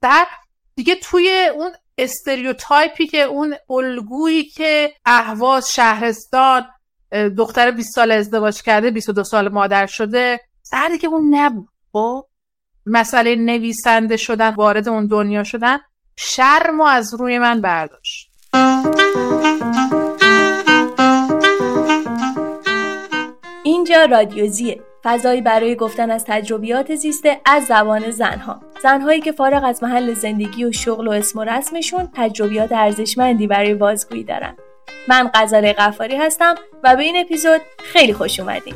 بعد دیگه توی اون استریوتایپی که اون الگویی که اهواز شهرستان دختر 20 سال ازدواج کرده 22 سال مادر شده سردی که اون نبود. خب؟ مسئله نویسنده شدن وارد اون دنیا شدن شرم و از روی من برداشت. اینجا رادیوزیه فضایی برای گفتن از تجربیات زیسته از زبان زنها. زنهایی که فارغ از محل زندگی و شغل و اسم و رسمشون تجربیات ارزشمندی برای بازگویی دارن. من غزاله قفاری هستم و به این اپیزود خیلی خوش اومدین.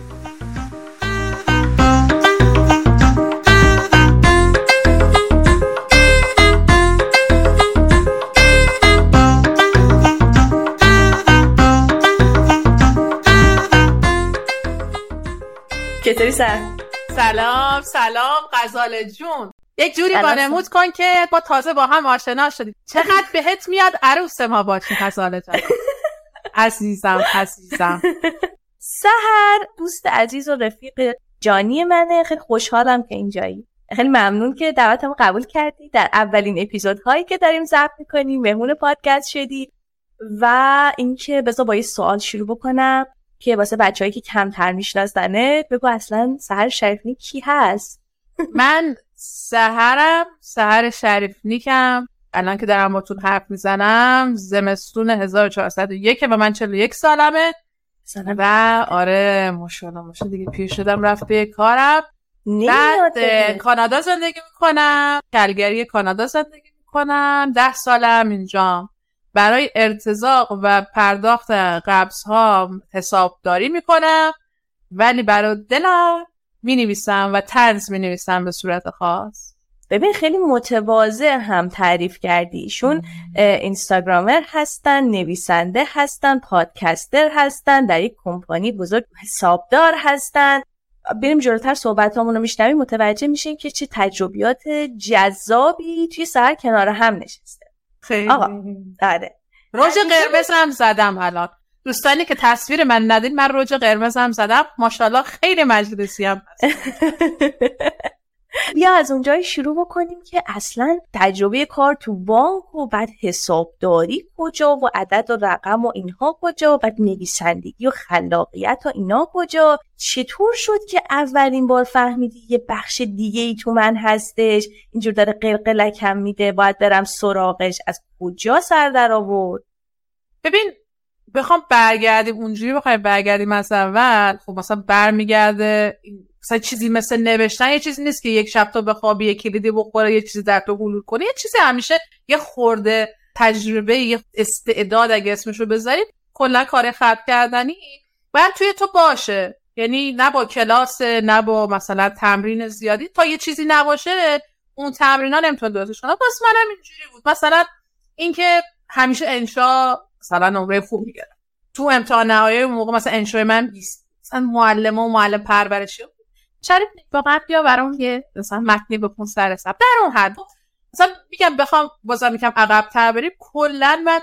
چطوری سر؟ سلام سلام غزاله جون. یک جوری وانمود کن که با تازه با هم آشنا شدیم. چقدر بهت میاد عروس ما باشی غزاله جان؟ عزیزم عزیزم. سهر دوست عزیز و رفیق جانی منه. خیلی خوشحالم که اینجایی. خیلی ممنون که دعوتم قبول کردی. در اولین اپیزودهایی که داریم ضبط می‌کنیم مهمون پادکست شدی. و اینکه بذار با یه سوال شروع بکنم. که واسه بچههایی که کمتر میشناسنه بگو اصلا سهر شریفنی کی هست؟ من سهرم سهر شریفنیکم. الان که دارم باتون حرف می‌زنم زمستون 1401 و من 41 سالمه. سلام. و آره ماشاءالله ماشاءالله دیگه پیر شدم رفت به کارم. بعد کانادا زندگی می‌کنم. کلگری کانادا زندگی می‌کنم. ده سالم اینجا برای ارتزاق و پرداخت قبض ها حسابداری می‌کنم ولی برای دلم می نویسم و تنز می نویسم به صورت خاص. ببین خیلی متواضع هم تعریف کردی. ایشون اینستاگرامر هستن نویسنده هستن پادکستر هستن در یک کمپانی بزرگ حسابدار هستن. بریم جلوتر صحبت رو میشنویم. متوجه میشیم که چه تجربیات جذابی توی سر کنار هم نشسته. خیلی. آقا آره. رژ قرمز هم زدم الان. دوستانی که تصویر من ندید من رژ قرمز هم زدم. ماشاءالله خیلی مجلسی هم. بیا از اونجای شروع بکنیم که اصلا تجربه کار تو بانک و بعد حسابداری کجا و عدد و رقم و اینها کجا و بعد نویسندگی و خلاقیت و اینا کجا. چطور شد که اولین بار فهمیدی یه بخش دیگه ای تو من هستش؟ اینجور داره قلقلکم میده باید برم سراغش. از کجا سر در آورد؟ ببین بخوام برگردیم اونجوری بخوایم برگردیم از اول. خب مثلا برمیگرده مثلا چیزی مثل نوشتن یه چیزی نیست که یک شب تو بخوابی یه کلیدی بخوره یه چیزی در تو حلول کنه یه چیزی همیشه یه خورده تجربه یه استعداد اگه اسمشو بذاریم کلا کار خط کردنی. باید توی تو باشه. یعنی نه با کلاس نه با مثلا تمرین زیادی. تا یه چیزی نباشه اون تمرین ها نمی‌تونه درستش کنه پس منم اینجوری بود. مثلا اینکه همیشه انشا مثلا نمره خوب می‌گیرم تو امتحان نهایی موقع مثلا انشای من 20 مثلا معلم و معلم پرورشی. شریف واقعا بیا برام یه مثلا متنی بکن سر حساب در اون حد. مثلا میگم بخوام بازم میگم عقب تر بریم. کلا من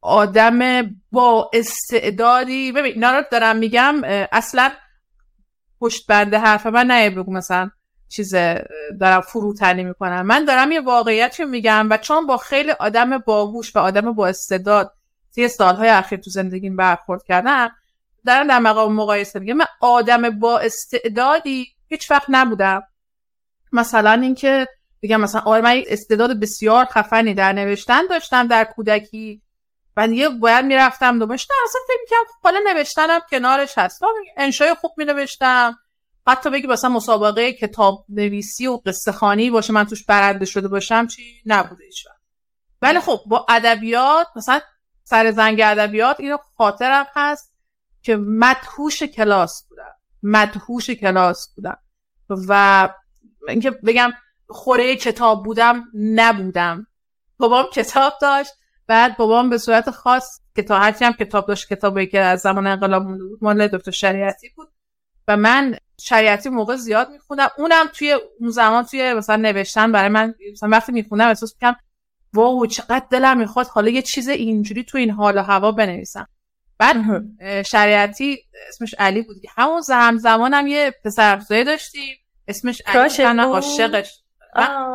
آدم با استعدادی ببین اینا رو دارم میگم اصلا پشت بنده حرف من نه بگو مثلا چیز دارم فروتنی می‌کنم. من دارم یه واقعیت میگم و چون با خیلی آدم باهوش و آدم با استعداد طی سالهای اخیر تو زندگیم برخورد کردم دارم در مقام مقایسه میگم من آدم با استعدادی هیچ وقت نبودم. مثلا اینکه بگم مثلا آره من استعداد بسیار خفنی در نوشتن داشتم در کودکی. و یه باید می‌رفتم دومش نه اصلا فکر می‌کنم خب حالا نوشتنم کنارش هست. انشای خوب می نوشتم حتی بگی مثلا مسابقه کتاب نویسی و قصه خانی باشه من توش برنده شده باشم چی نبوده ایش ولی خب با ادبیات مثلا سر زنگ ادبیات اینو خاطرم هست. که مدهوش کلاس بودم. مدهوش کلاس بودم. و اینکه بگم خوره کتاب بودم نبودم. بابام کتاب داشت بعد بابام به صورت خاص که تا هرچی هم کتاب داشت کتابی که از زمان انقلاب مونده بود مال دکتر شریعتی بود. و من شریعتی موقع زیاد میخوندم. اونم توی اون زمان توی مثلا نوشتن برای من مثلا وقتی میخوندم احساس می‌کنم واو چقدر دلم می‌خواد حالا یه چیز اینجوری تو این حال و هوا بنویسم. بعد شریعتی اسمش علی بود. همون زمان زمانم یه پسر داشتیم. اسمش علی عاشقش.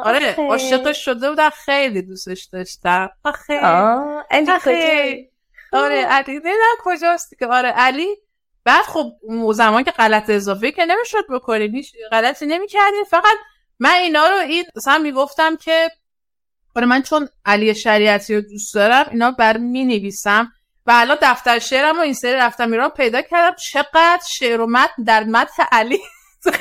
آره عاشقش شده بودم. خیلی دوستش داشتم. خیلی خیلی آره علی. نمی‌دونم کجاست که. آره علی. بعد خب زمان که غلط اضافه که نمی‌شد بکنید هیچ غلطی نمی‌کردین فقط من اینا رو این مثلا می‌گفتم که آره من چون علی شریعتی رو دوست دارم اینا بر می نویسم و الان دفتر شعرم و این سری رفتم ایران پیدا کردم. چقدر شعر و متن در متن علی.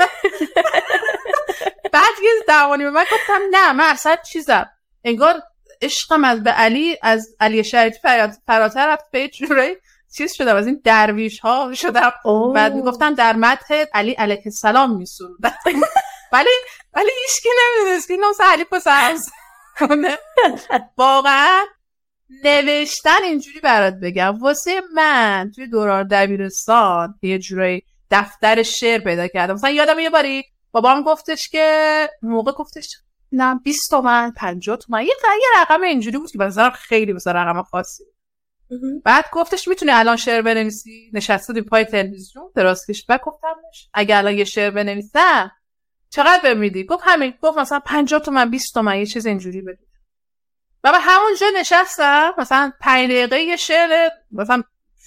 بعد یه دوانی به من گفتم نه من اصلا چیزم. انگار عشقم از به علی از علی شریعتی فراتر رفت به جوری چیز شدم از این درویش ها شدم بعد می‌گفتم در مدح علی علیه السلام میسرودم ولی ولی هیچکی نمی‌دونست که این علی پسر واقعا نوشتن اینجوری برات بگم. واسه من توی دوران دبیرستان یه جورایی دفتر شعر پیدا کردم. مثلا یادم یه باری بابام گفتش که موقع گفتش نه 20 تومن 50 تومن. یه رقم اینجوری بود که مثلا خیلی مثلا رقم خاصی. بعد گفتش می‌تونی الان شعر بنویسی؟ نشسته پای تلویزیون دراز کشید بعد گفتم اگه الان یه شعر بنویسم چقدر بمیدی گفت همین. گفت مثلا 50 تومن 20 تومن یه چیز اینجوری بده و به همونجا نشستم مثلا 5 دقیقه یه شعر مثلا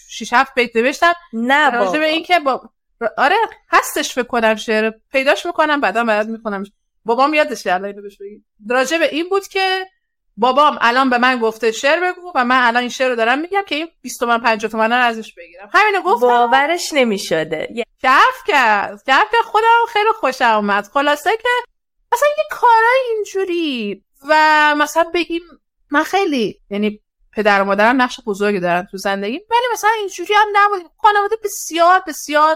6 7 بیت نوشتم. نه راجع به اینکه با آره هستش فکر کنم شعر. پیداش می‌کنم بعدا بعد می‌خونم. بابام یادش کرد اینو بهش بگی راجع به این بود که بابام الان به من گفته شعر بگو و من الان این شعر رو دارم میگم که این 20 تومن 50 تومن رو ازش بگیرم. همینو گفتم. باورش نمی‌شده. کف کرد. کف کرد. خودم خیلی خوشم اومد. خلاصه که مثلا یه کارای اینجوری و مثلا بگیم من خیلی یعنی پدر و مادرم نقش بزرگی دارن تو زندگی ولی مثلا اینجوری هم نبود. خانواده بسیار بسیار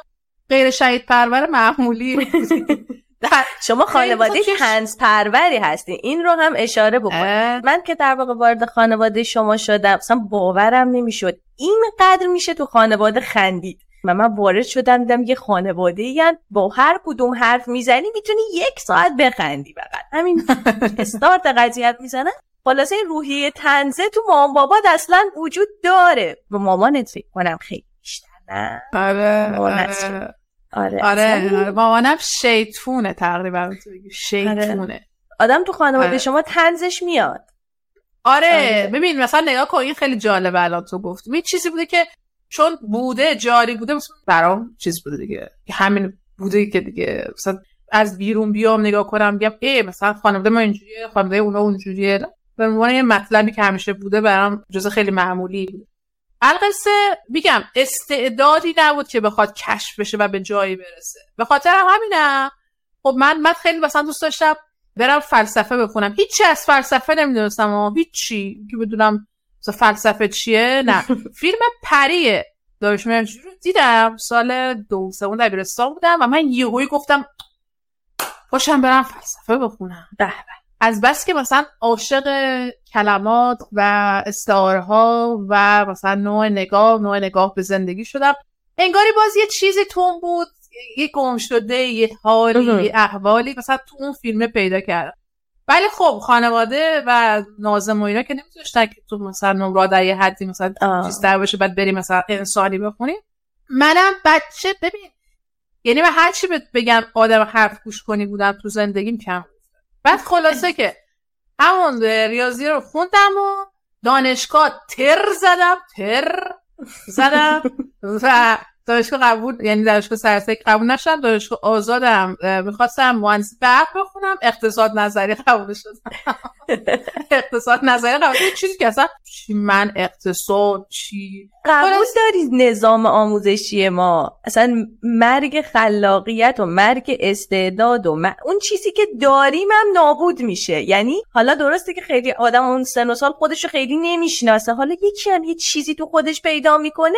غیر شهید پرور معمولی. شما خانواده تنز پروری هستی. این رو هم اشاره بکن من که در واقع وارد خانواده شما شدم اصلا باورم نمی‌شد. اینقدر میشه تو خانواده خندید. و من وارد شدم دیدم یه خانواده یعنی با هر کدوم حرف می‌زنی می‌تونی یک ساعت بخندی فقط. همین استارت قضیت می‌زنن خلاصه این روحیه تنزه تو مامان بابات اصلا وجود داره. و مامانت فکر کنم خیلی بیشتر نه؟ آره آره. آره آره مامانم شیطونه تقریبا شیطونه آره. آدم تو خانواده آره. شما تنزش میاد. آره. آره. ببین مثلا نگاه کن این خیلی جالبه الان تو گفت این چیزی بوده که چون بوده جاری بوده برام چیز بوده دیگه. همین بوده که دیگه. مثلا از بیرون بیام نگاه کنم بگم ای مثلا خانواده ما اینجوریه خانواده اونا اونجوریه. به عنوان یه مطلبی که همیشه بوده برام جز خیلی معمولی بوده القصه میگم استعدادی نبود که بخواد کشف بشه و به جایی برسه. به خاطر همینم خب من من خیلی مثلا دوست داشتم برم فلسفه بخونم. هیچی از فلسفه نمی‌دونستم و هیچی. که بدونم فلسفه چیه؟ نه. فیلم پریه داشت رو دیدم. سال دو سوم دبیرستان بودم و من یهویی گفتم باشم برم فلسفه بخونم. به. از بس که مثلا عاشق کلمات و استعاره ها و مثلا نوع نگاه نوع نگاه به زندگی شدم. انگاری باز یه چیزی تون بود یه گم شده یه حالی یه احوالی مثلا تو اون فیلم پیدا کردم. ولی خب خانواده و نازم و اینا که نمیذاشتن که تو مثلا نمرا در یه حدی مثلا چیز در باشه بعد بریم مثلا انسانی بخونیم. منم بچه ببین یعنی من هر چی بگم آدم حرف گوش کنی بودم تو زندگیم کم بعد خلاصه که همون ریاضی رو خوندم و دانشگاه تر زدم تر زدم و دانشگاه قبول یعنی دانشگاه سرسک قبول نشدم دانشگاه آزادم می‌خواستم مهندسی برق بخونم اقتصاد نظری قبول شدم. اقتصاد نظری قبول چیزی که اصلا من اقتصاد چی؟ قبول داری نظام آموزشی ما؟ اصلا مرگ خلاقیت و مرگ استعداد و اون چیزی که داریم هم نابود میشه. یعنی حالا درسته که خیلی آدم اون سن و سال خودش رو خیلی نمی‌شناسه. حالا یکی هم یه چیزی تو خودش پیدا می‌کنه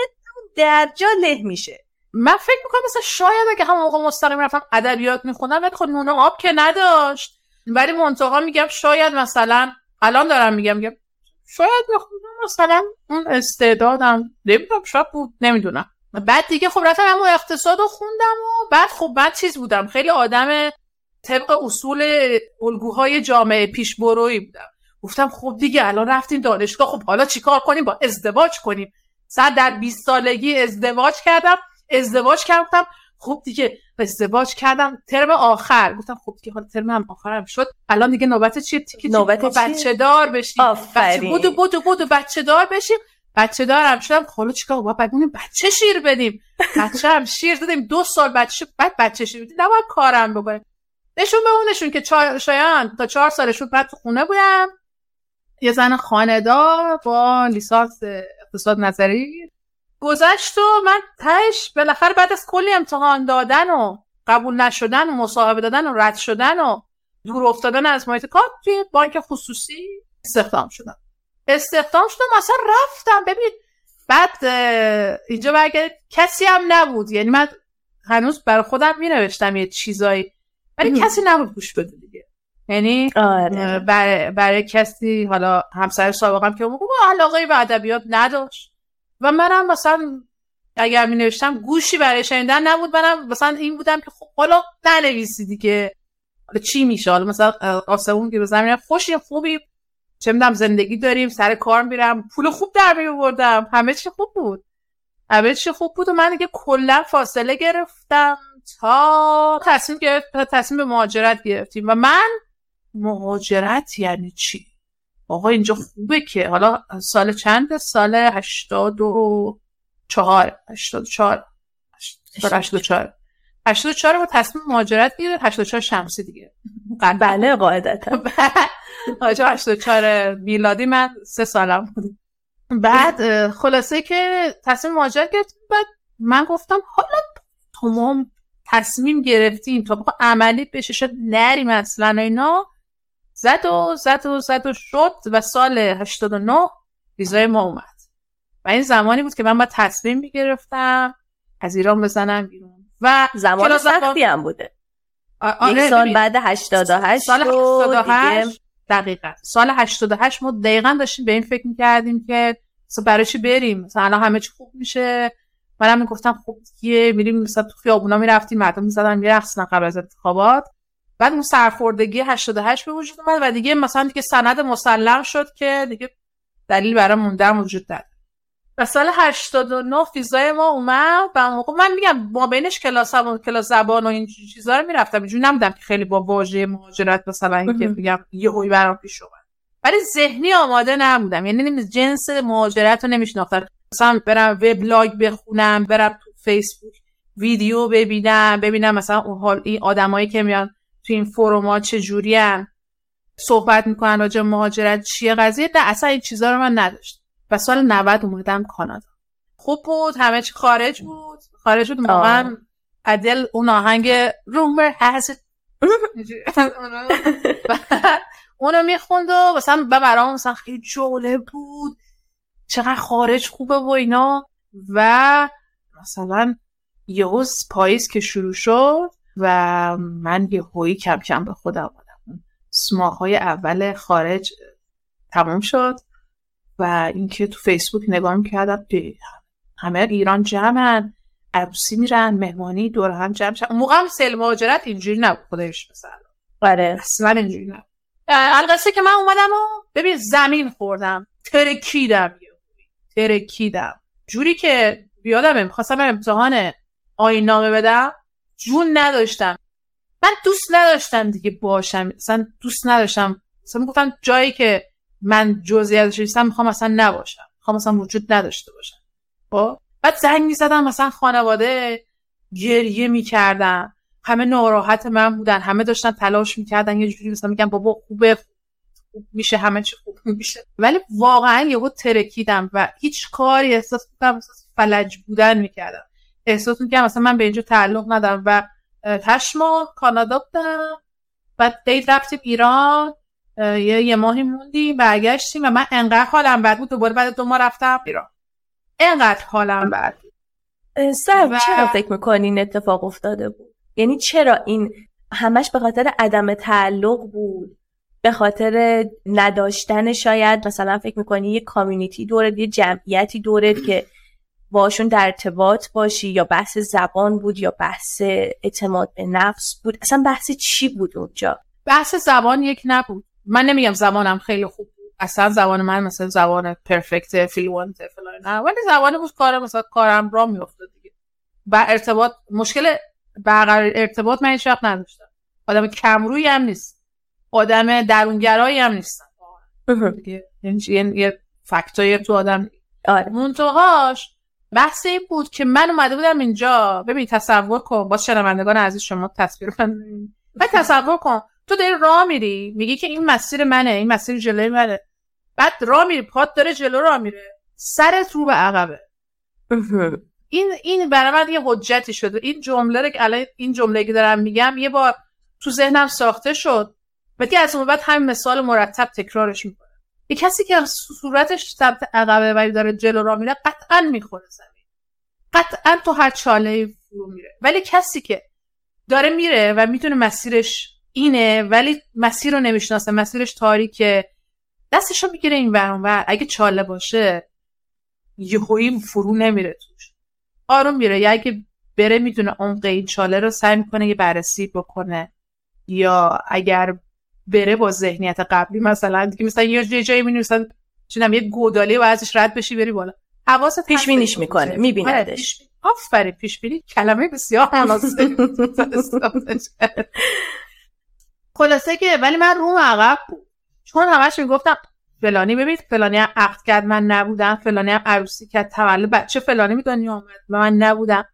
درجا له میشه. من فکر می‌کنم مثلا شاید اگه همون موقع مستقیم رفتم ادبیات می‌خونم ولی خب نونه آب که نداشت. ولی منتها میگم شاید مثلا الان دارم میگم میگم شاید می‌خونم مثلا اون استعدادم نمی‌دونم شاید بود نمی‌دونم. بعد دیگه خب رفتم همون اقتصاد رو خوندم و بعد خب بعد چیز بودم خیلی آدم طبق اصول الگوهای جامعه پیش بروی بودم. گفتم خب دیگه الان رفتیم دانشگاه خب حالا چیکار کنیم؟ با ازدواج کنیم. صد در 20 سالگی ازدواج کردم ازدواج کردم. خب دیگه ازدواج کردم. ترم آخر. گفتم خب دیگه حالا ترم هم آخرم شد. الان دیگه نوبت چیه؟ تیکه نوبت بچه دار بشیم. بچه بودو بودو بودو بچه دار بشیم. بچه دارم شدم. خب حالا چیکار با بعد بچه شیر بدیم. بچه هم شیر دادیم. دو سال بچه بعد بچه شیر بدیم. نباید کارم بکنیم نشون به اونشون که شایان تا چهار سالشون بعد تو خونه بودم. یه زن خاندار با لیسانس اقتصاد نظری گذشت و من تش بالاخره بعد از کلی امتحان دادن و قبول نشدن و مصاحبه دادن و رد شدن و دور افتادن از محیط کار توی بانک خصوصی استخدام شدم. استخدام شدم اصلا رفتم. ببین بعد اینجا برگرد کسی هم نبود. یعنی من هنوز برای خودم می نوشتم یه چیزایی ولی کسی نبود گوش بده دیگه. یعنی آره. برای, برای کسی حالا همسر سابقم که اون علاقه به ادبیات نداشت. و منم مثلا اگر می نوشتم گوشی برای شنیدن نبود. منم مثلا این بودم که خب حالا ننویسی دیگه. حالا چی میشه؟ حالا مثلا آسمون که به زمین خوشی خوبی چه می‌دونم زندگی داریم سر کار میرم. پول خوب در میوردم همه چی خوب بود. همه چی خوب بود و من دیگه کلا فاصله گرفتم تا تصمیم گرفت تصمیم به مهاجرت گرفتیم. و من مهاجرت یعنی چی؟ آقا اینجا خوبه که. حالا سال چند سال هشتاد و چهار. هشتاد و چهار. هشتاد و چهار. هشتاد و چهار. با تصمیم مهاجرت گیره هشتاد و چهار شمسی دیگه. بله قاعدتا. آجا هشتاد و چهار میلادی من سه سالم بود. بعد خلاصه که تصمیم مهاجرت گرفتیم. بعد من گفتم حالا تمام تصمیم گرفتیم تا بخوا عملی بشه شد نریم اصلا اینا. زد و زد و زد و شد و سال 89 ویزای ما اومد. و این زمانی بود که من باید تصمیم می‌گرفتم از ایران بزنم بیرون. و زمان سختی هم بوده. آره یک سال بعد 88 سال 88 دقیقا. سال 88 ما دقیقا داشتیم به این فکر می‌کردیم که برای چی بریم؟ مثلا الان همه چی خوب میشه. منم می‌گفتم خب یه میریم مثلا تو خیابونا می‌رفتیم مردم می‌زدن میرقصن قبل از انتخابات. بعد اون سرخوردگی 88 به وجود اومد و دیگه مثلا دیگه سند مسلم شد که دیگه دلیل برای موندن وجود داره و سال 89 فیزای ما اومد و موقع من میگم ما بینش کلاس هم کلاس زبان و این چیزا رو می‌رفتم. اینجوری نمیدم که خیلی با واژه مهاجرت مثلا اینکه میگم یه هوی برام پیش اومد. ولی ذهنی آماده نبودم. یعنی جنس مهاجرت رو نمیشناختم. مثلا برم وبلاگ بخونم برم تو فیسبوک ویدیو ببینم ببینم مثلا اون حال این آدمایی که میان تو این فروما چجوری صحبت می‌کنن راجع مهاجرت چیه قضیه؟ نه اصلا این چیزا رو من نداشت و سال 90 اومدم کانادا. خوب بود همه چی خارج بود. خارج بود موقع ادل اون آهنگ رومر هست. اونو می‌خوند و مثلا برام مثلا خیلی جوله بود. چقدر خارج خوبه و اینا. و مثلا یهوز پاییز که شروع شد. و من یه کم کم به خودم آمدم های اول خارج تمام شد و اینکه تو فیسبوک نگاه می‌کردم همه ایران جمعن عروسی میرن مهمانی دور هم جمع شن اون موقع هم سیل مهاجرت اینجوری نبود خودش مثلا آره. اصلا اینجوری نبود. القصه که من اومدم و ببین زمین خوردم. ترکیدم ترکیدم. جوری که بیادم می‌خواستم امتحان آین نامه بدم. جون نداشتم. من دوست نداشتم دیگه باشم. اصلا دوست نداشتم. اصلا گفتم جایی که من جزئی ازش نیستم می‌خوام اصلا نباشم. می‌خوام اصلا وجود نداشته باشم. خب؟ بعد زنگ می‌زدم مثلا خانواده گریه می‌کردن. همه ناراحت من بودن. همه داشتن تلاش می‌کردن. یه جوری مثلا میگن بابا خوبه. خوب میشه. همه چی خوب میشه. ولی واقعا یهو ترکیدم و هیچ کاری احساس می‌کنم احساس فلج بودن می‌کردم. احساس می‌کنم مثلا من به اینجا تعلق ندارم و هشت ماه کانادا بودم. بعد دید رفتیم ایران یه, یه ماهی موندیم برگشتیم و من انقدر حالم بد بود. دوباره بعد دو ماه رفتم ایران. انقدر حالم بد سر و... چرا فکر می‌کنی این اتفاق افتاده بود؟ یعنی چرا این همش به خاطر عدم تعلق بود؟ به خاطر نداشتن شاید مثلا فکر می‌کنی یه کامیونیتی دورت یه جمعیتی دورت که باشون در ارتباط باشی یا بحث زبان بود یا بحث اعتماد به نفس بود؟ اصلا بحث چی بود اونجا؟ بحث زبان یک نبود. من نمیگم زبانم خیلی خوب بود. اصلا زبان من مثلا زبان پرفکت فیلوانت فلان نه. ولی زبان بود کار مثلا کارم را میافتاد دیگه. با ارتباط مشکل برقرار ارتباط من هیچ وقت نداشتم. آدم کمرویی هم نیست. آدم درونگرایی هم نیستم. یعنی یه فکتای تو آدم آره. منتهاش بحث این بود که من اومده بودم اینجا. ببین تصور کن. با شنوندگان عزیز شما تصویر من و تصور کن. تو داری راه میری. میگی که این مسیر منه. این مسیر جلوی منه. بعد راه میری. پات داره جلو راه میره. سرت رو به عقبه. این این برای من یه حجتی شده. این جمله رو که این جمله که دارم میگم یه بار تو ذهنم ساخته شد. و از اون بعد همین مثال مرتب تکرارش می‌کنه یه کسی که صورتش سمت عقبه ولی داره جلو را میره قطعا می‌خوره زمین. قطعا تو هر چاله فرو میره. ولی کسی که داره میره و می‌تونه مسیرش اینه ولی مسیر رو نمی‌شناسه مسیرش تاریکه دستش رو می‌گیره این ورون و اگه چاله باشه یهویی فرو نمیره توش. آروم میره. یا اگه بره می‌تونه عمق این چاله رو سعی می‌کنه یه بررسی بکنه. یا اگر بره با ذهنیت قبلی مثلا. دیگه مثلا یه جایی می چونم یه گودالی و ازش رد بشی بری بالا. حواست پیش بینیش می‌کنه میبیندش. آره، آفرین پیش بینی کلمه بسیار مناسب خلاصه که ولی من روم عقب چون همش می‌گفتم فلانی ببین فلانی هم عقد کرد من نبودم. فلانی هم عروسی کرد تولد بچه فلانی می دنیا آمد و من نبودم.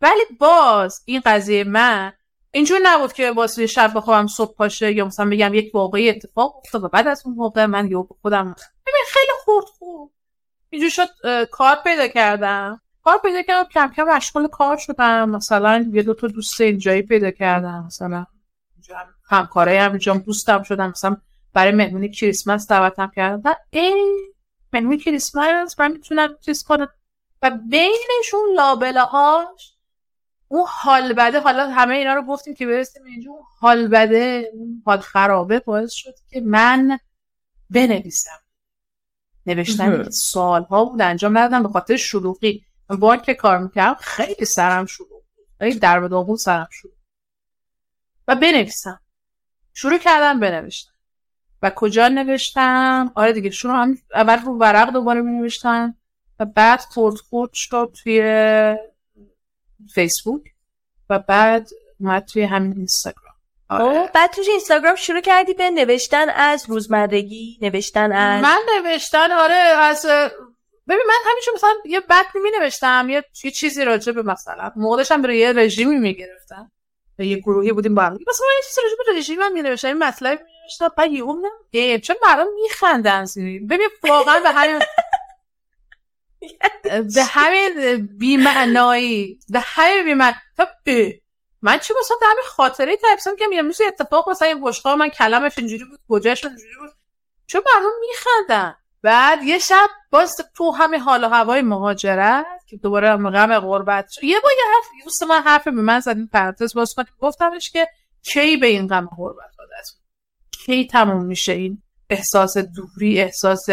ولی باز این قضیه من اینجور نبود که واسه شب بخوام صبح پاشه یا مثلا بگم یک واقعی اتفاق افتاد بعد از اون موقع من یه خودم ببین خیلی خورد خوب اینجور شد کار پیدا کردم. کار پیدا کردم کم کم مشغول کار شدم. مثلا یه دو تا دوست اینجایی پیدا کردم مثلا همکارای هم اینجا دوستم شدم. مثلا برای مهمونی کریسمس دعوتم کردم. این مهمونی کریسمس من می‌تونم چیز کنم. و بینشون لابله هاش اون حال بده حالا همه اینا رو گفتیم که برسیم اینجا. حال بده اون حال خرابه باعث شد که من بنویسم. نوشتن سالها بود انجام ندادم. به خاطر شلوغی. با که کار می‌کردم خیلی سرم شلوغ خیلی در به داغون سرم شلوغ و بنویسم. شروع کردم بنوشتم و کجا نوشتم آره دیگه شروع هم اول رو ورق دوباره می و بعد خورد خورد شد توی فیسبوک و بعد اومد توی همین اینستاگرام. آره. بعد توی اینستاگرام شروع کردی به نوشتن از روزمرگی نوشتن از من نوشتن آره از ببین من همیشه مثلا یه بطنی می نوشتم یه, یه چیزی راجع به مثلا موقعش هم به یه رژیمی می گرفتم یه گروهی بودیم با هم. مثلا یه چیزی راجع به رژیم هم می نوشتم این مطلب می نوشتم بعد یه اون چون مردم میخندن؟ ببین واقعا به همین به همین بیمعنایی به همین بیمعنایی من چی مثلا در همین خاطره تایپسم که میگم مثل اتفاق مثلا این بشقا من کلمش اینجوری بود گوجهش اینجوری بود؟ چون مردم میخندن. بعد یه شب باز تو همین حال و هوای مهاجرت که دوباره غم غربت یه با یه حرف دوست من حرف به من زد این باز کنیم. گفتمش که کی به این غم غربت عادت کی تموم میشه این احساس دوری احساس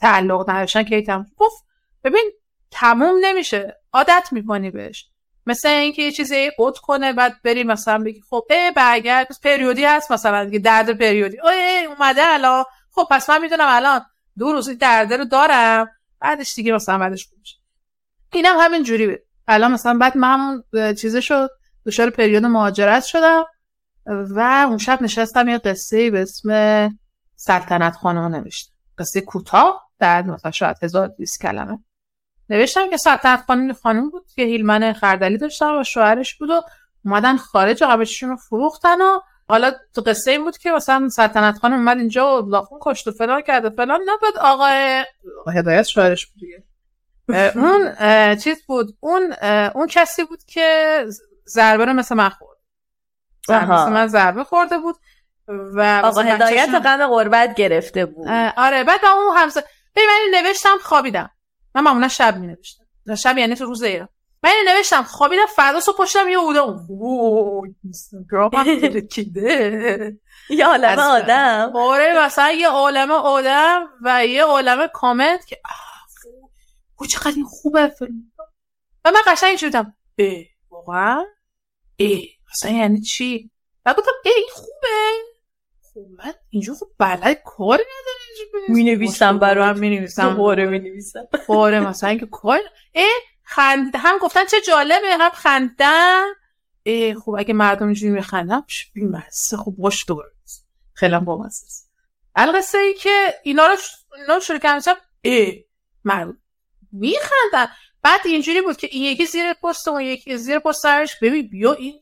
تعلق نداشتن؟ کی تموم؟ گفت ببین تموم نمیشه. عادت می‌کنی بهش. مثل اینکه یه چیزی قد کنه بعد بری مثلا بگی خب ای برگرد. پریودی هست مثلا دیگه درد پریودی. ای اومده الان. خب پس من می‌دونم الان دو روز درده رو دارم. بعدش دیگه مثلا بعدش خوب اینم همین جوری بود الان مثلا بعد من همون چیزه شد. دچار پریود مهاجرت شدم. و اون شب نشستم یه قصه به اسم سلطنت خانم نوشتم. قصه کوتاه در مثلا شاید هزار دیس کلمه. نوشتم که سلطنت خانم خانم بود که هیلمن خردلی داشتم و شوهرش بود و اومدن خارج و رو فروختن و حالا تو قصه این بود که مثلا سلطنت خانم اومد اینجا و لاخون کشت و فلان کرد و فلان. نبود آقای هدایت شوهرش بود دیگه. اون چیز بود. اون اون کسی بود که ضربه رو مثل من خورد. مثل من ضربه خورده بود و آقا هدایت غم قربت گرفته بود. آره بعد اون همسا ببین من نوشتم خوابیدم. من معمولا شب می نوشتم شب یعنی تو روز ایران. من نوشتم خوابیدم فردا صبح پشتم یه بودم یه عالم آدم. آره مثلا یه عالم آدم و یه عالم کامنت که او چقدر این خوبه فیلم و من قشنگ اینجوری اه واقعا؟ اه مثلا یعنی چی؟ و گفتم ای این خوبه. خب من اینجا خب بلد کاری نداره می نویسم برای هم می نویسم. باره می نویسم. باره مثلا اینکه کار خند هم گفتن چه جالبه هم خندن ای خب اگه مردم اینجوری میخندن بیمسه خب باش دوباره. خیلی با مزه القصه ای که اینا رو اینا رو شروع کردم ای مردم میخندن. بعد اینجوری بود که این یکی زیر پست و یکی زیر پست سرش. ببین بیا این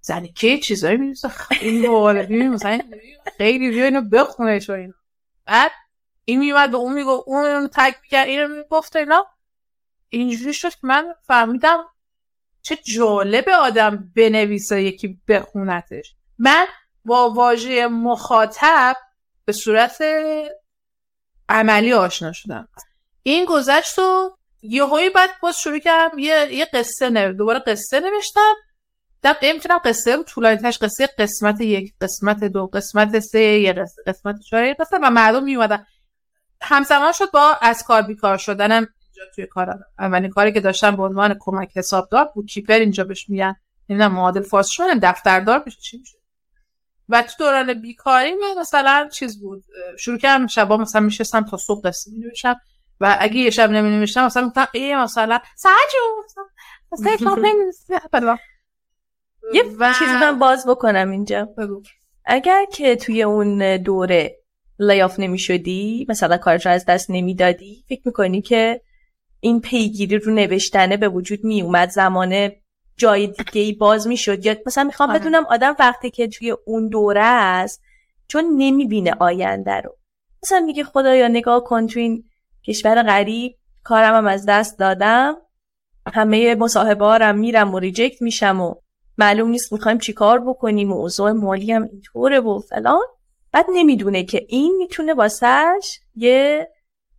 زنی که چیزایی می‌رسه خیلی ببین مثلا خیلی بیا اینو بخونه شو اینو بعد این میومد به اون میگو اون اونو تک می‌کرد اینو می‌گفت اینا. اینجوری شد که من فهمیدم چه جالب آدم بنویسه یکی بخونتش. من با واژه مخاطب به صورت عملی آشنا شدم. این گذشت و یه بعد باز شروع کردم یه, یه قصه نوشتم دوباره قصه نوشتم. در می‌تونم قصه رو طولانی تش قصه قسمت یک قسمت دو قسمت سه یه قسمت چهار یه قسمت و مردم میومدن همزمان شد با از کار بیکار شدنم اینجا توی کار اولین کاری که داشتم به عنوان کمک حسابدار بود. کیپر اینجا بهش میگن. نمی‌دونم معادل فاز شدن دفتردار میشه چی میشه. و تو دوران بیکاری من مثلا چیز بود. شروع کردم شبا مثلا میشستم تا صبح قصه می و اگه یه شب نمی نوشتم مثلا گفتم ای مثلا ساجو مثلا یه و... چیزی من باز بکنم اینجا بگو. اگر که توی اون دوره لیاف نمی شدی مثلا کارش رو از دست نمی‌دادی فکر می‌کنی که این پیگیری رو نوشتنه به وجود می اومد زمان جای دیگه ای باز می‌شد یا مثلا می‌خوام آره. بدونم آدم وقتی که توی اون دوره است چون نمی‌بینه آینده رو مثلا میگه خدایا نگاه کن تو این کشور غریب کارم هم از دست دادم همه مصاحبه میرم و ریجکت میشم و معلوم نیست می‌خوایم چیکار بکنیم و اوضاع مالی هم اینطوره و فلان. بعد نمی‌دونه که این می‌تونه واسهش یه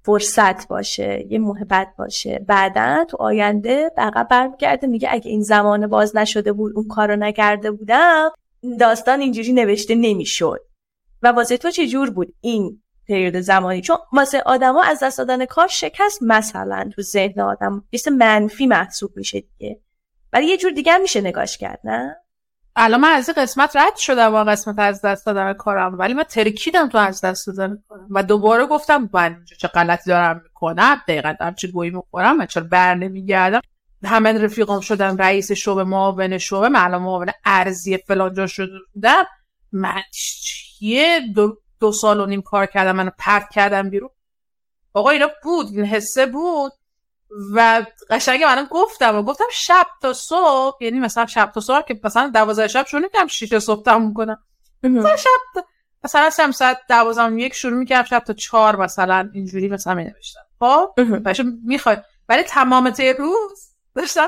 فرصت باشه یه محبت باشه. بعدا تو آینده عقب برمیگرده میگه اگه این زمان باز نشده بود اون کارو نکرده بودم داستان اینجوری نوشته نمی‌شد. و واسه تو چه جور بود این پریود زمانی؟ چون واسه آدما از دست دادن کار شکست مثلا تو ذهن آدم یه منفی محسوب میشه دیگه. ولی یه جور دیگه میشه نگاش کرد نه؟ الان من از قسمت رد شدم و قسمت از دست دادن کارم ولی من ترکیدم تو از دست دادن کارم. و دوباره گفتم من چه غلطی دارم می‌کنم دقیقا دارم چه گویی می‌خورم من چرا بر نمیگردم. همه رفیقام شدم رئیس شعبه معاون شعبه من الان معاون ارزی فلان جا بودم. من یه دو, دو سال و نیم کار کردم منو پرت کردم بیرون. آقا اینا بود این حسه بود. و قشنگ منم گفتم و گفتم شب تا صبح یعنی مثلا شب تا صبح که مثلا دوازده شب شروع نمی‌کنم شیش صبح تموم کنم. مثلا شب مثلا هم ساعت دوازم یک شروع می‌کردم شب تا چهار مثلا اینجوری مثلا می نوشتم خب بشه می‌خوای ولی تمام ته روز داشتم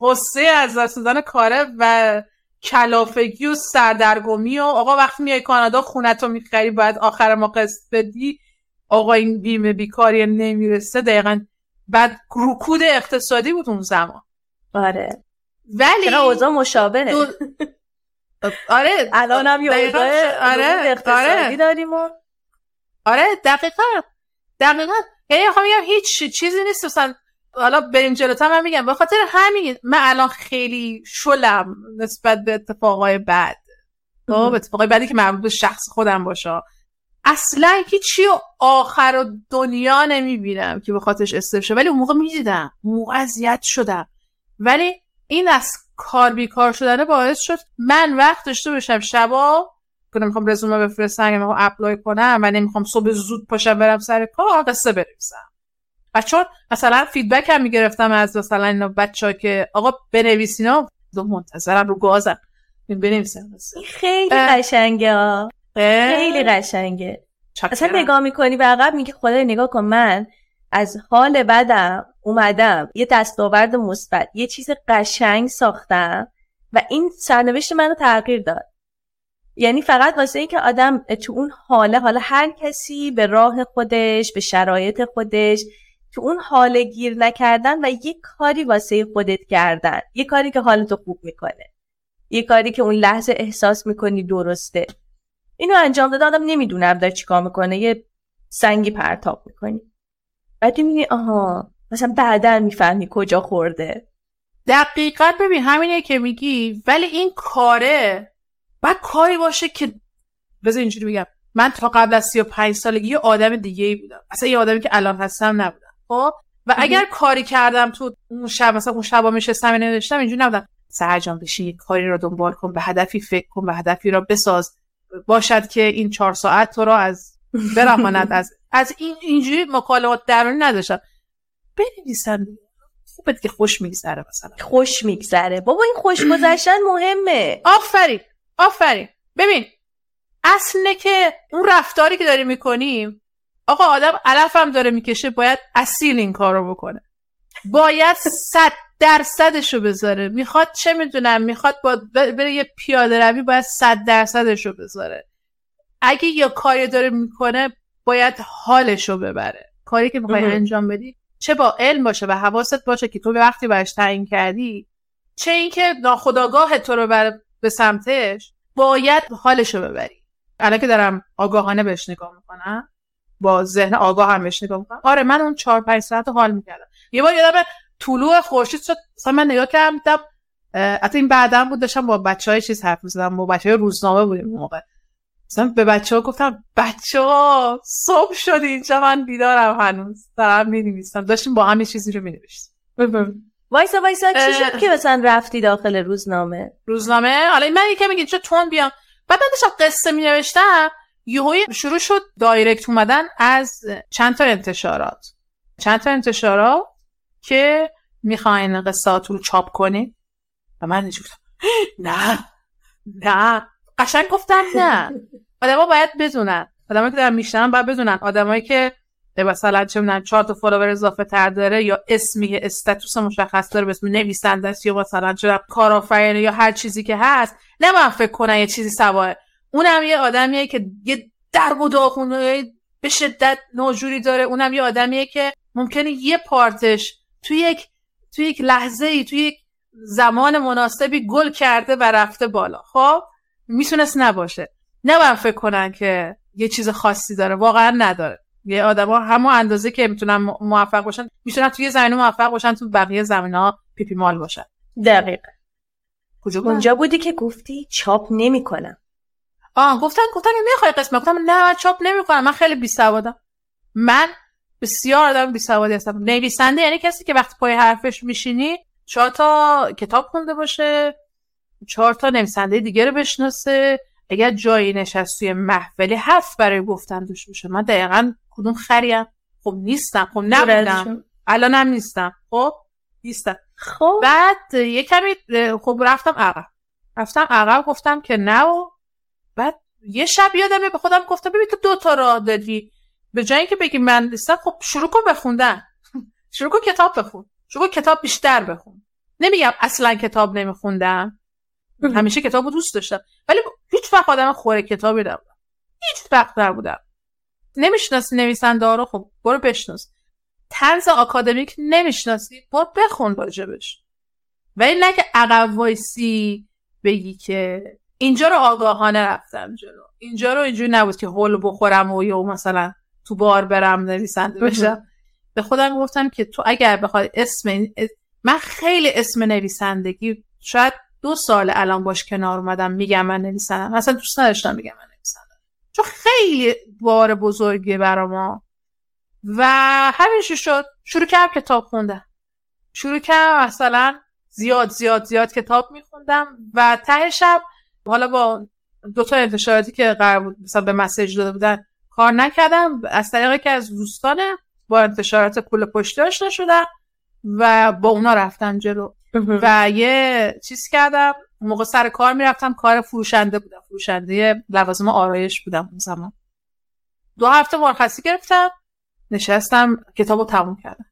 قصه از دست دادن کاره و کلافگی و سردرگمی و آقا وقتی میای کانادا خونتو می‌خری باید آخر ما قسط بدی آقا این بیمه بیکاری نمی‌رسه. دقیقا بعد رکود اقتصادی بود اون زمان. آره. ولی چرا اوضاع مشابهه؟ دو... آره. الانم یه اوضاع آره اقتصادی آره. داریم و... آره دقیقا. دقیقا. یعنی می‌خوام بگم هیچ چیزی نیست. مثلا حالا بریم جلوتر من میگم به خاطر همین من الان خیلی شلم نسبت به اتفاقای بد خب اتفاقای بدی که مربوط به شخص خودم باشه. اصلا هیچی آخر و دنیا نمی‌بینم که به خاطرش استف ولی اون موقع می‌دیدم موقع اذیت شدم. ولی این از کار بیکار شدنه باعث شد من وقت داشته باشم شبا که نمی‌خوام رزومه بفرستم نمی‌خوام apply کنم و نمی‌خوام صبح زود پاشم برم سر کار قصه بنویسم. و چون مثلا feedback هم می‌گرفتم از مثلا اینا بچه که آقا بنویسینا دو منتظرم رو گازم. بنویسم. خیلی قشنگه خیلی قشنگه. اصلا نگاه می‌کنی و عقب میگه خدای نگاه کن من از حال بدم اومدم یه دستاورد مثبت یه چیز قشنگ ساختم و این سرنوشت منو تغییر داد. یعنی فقط واسه این که آدم تو اون حاله حالا هر کسی به راه خودش به شرایط خودش تو اون حال گیر نکردن و یه کاری واسه خودت کردن. یه کاری که حالتو خوب می‌کنه. یه کاری که اون لحظه احساس می‌کنی درسته. اینو انجام داده آدم نمی‌دونه در چیکار می‌کنه یه سنگی پرتاب می‌کنی. بعد می‌بینی آها مثلا بعدا می‌فهمی کجا خورده. دقیقا ببین همینه که میگی ولی این کاره بعد کاری باشه که بذار اینجوری بگم من تا قبل از 35 سالگی یه آدم دیگه ای بودم. اصلا یه آدمی که الان هستم نبودم. خب؟ و اگر کاری کردم تو اون شب مثلا اون شبا میشستم نوشتم اینجوری نبودم. سرجان بشی کاری رو دنبال کن به هدفی فکر کن به هدفی را بساز. باشد که این چهار ساعت تو رو از برهاند از از این اینجوری مکالمات درونی نداشتم. بنویسن. خوبه که خوش میگذره مثلا. خوش میگذره. بابا این خوش گذشتن مهمه. آفرین آفرین. ببین اصله که اون رفتاری که داری می‌کنیم آقا آدم علفم داره می‌کشه باید اصیل این کار رو بکنه. باید صد درصدش رو بذاره. می‌خواد چه می‌دونم می‌خواد با بره یه پیاده روی باید صد درصدش رو بذاره. اگه یا کاری داره می‌کنه باید حالش رو ببره. کاری که می‌خوای انجام بدی چه با علم باشه و حواست باشه که تو به وقتی برش تعیین کردی چه اینکه ناخداگاه تو رو بر به سمتش باید حالش رو ببری. الان که دارم آگاهانه بهش نگاه می‌کنم با ذهن آگاه هم بهش نگاه می‌کنم. آره من اون چهار پنج ساعت حال می‌کردم. یه بار یادم طلوع خورشید شد. مثلا من نگاه کردم حتی این بعدا بود داشتم با بچه های چیز حرف می‌زدم با بچه های روزنامه بودیم موقع. مثلا به بچه ها گفتم بچه ها صبح شد اینجا من بیدارم هنوز دارم می داشتیم با هم چیزی رو می وایسا وایسا چی شد که مثلا رفتی داخل روزنامه؟ روزنامه؟ حالا من یکم میگه چه تون بیام. بعد داشتم قصه می نوشتم یهوی شروع شد دایرکت اومدن از چند تا انتشارات. چند تا انتشارات؟ که می‌خواین قصات رو چاپ کنی و من اینجور نه نه. قشنگ گفتم نه. آدما باید بدونن. آدمایی که دارن میشنن باید بدونن. آدمایی که مثلا چه می‌دونن چهار تا فالوور اضافه تر داره یا اسمی استاتوس مشخص داره به اسم نویسنده است یا مثلا چه کارآفرین یا هر چیزی که هست نباید فکر کنن یه چیزی سواه اونم یه آدمیه که یه درب و داغونه به شدت ناجوری داره. اونم یه آدمیه که ممکنه یه پارتش توی یک توی یک لحظه ای توی یک زمان مناسبی گل کرده و رفته بالا. خب؟ می‌تونست نباشه. نباید فکر کنن که یه چیز خاصی داره. واقعا نداره. یه آدما همون اندازه که می‌تونن موفق باشن می‌تونن توی زمینه موفق باشن تو بقیه زمین ها پیپی مال باشن. دقیقا کجا اونجا بودی که گفتی چاپ نمی‌کنم. آه گفتن گفتن می‌خوای قسمت گفتم نه من چاپ نمی‌کنم. من خیلی بی سوادم من بسیار آدم بی سوادی هستم. نویسنده یعنی کسی که وقتی پای حرفش میشینی چهار تا کتاب خونده باشه چهار تا نویسنده دیگه رو بشناسه. اگر جایی نشست توی محفلی حرف برای گفتن دوش باشه. من دقیقا کدوم خریم؟ خب نیستم. خب نبودم. الانم نیستم. خب نیستم. خب. بعد یه کمی خب رفتم عقب. رفتم عقب گفتم که نه و بعد یه شب یادم به خودم گفتم ببین تو دو تا راه دادی به جای اینکه بگی من نیستم خب شروع کن بخوندن شروع کن کتاب بخون. شروع کن کتاب بیشتر بخون. نمیگم اصلا کتاب نمیخوندم. همیشه کتاب دوست داشتم. ولی هیچ وقت آدم خوره کتابی نبودم هیچ وقت نبودم. نمی‌شناسی نویسنده رو؟ خب برو بشناس. طرز آکادمیک نمی‌شناسی؟ برو بخون راجبش. ولی نه که عقب وایسی بگی که اینجا رو آگاهانه رفتم جلو. اینجا رو اینجوری نبود که هول بخورم و یا مثلا تو بار برم نویسنده بشم. به خودم گفتم که تو اگر بخوای اسم من خیلی اسم نویسندگی شاید دو سال الان باش کنار اومدم میگم من نویسندم. اصلا دوست نداشتم میگم من نویسندم. چون خیلی بار بزرگی برا ما. و همینش شد؟ شروع کردم کتاب خوندم. شروع کردم مثلا زیاد زیاد زیاد کتاب میخوندم و ته شب حالا با دو تا انتشاراتی که قرار بود مثلا به مسیج داده بودن کار نکردم. از طریقی که از دوستانه با انتشارات پول پشتی آشنا شدم و با اونا رفتم جلو. و یه چیز کردم. موقع سر کار می‌رفتم. کار فروشنده بودم. فروشنده لوازم آرایش بودم اون زمان. دو هفته مرخصی گرفتم. نشستم. کتاب رو تموم کردم.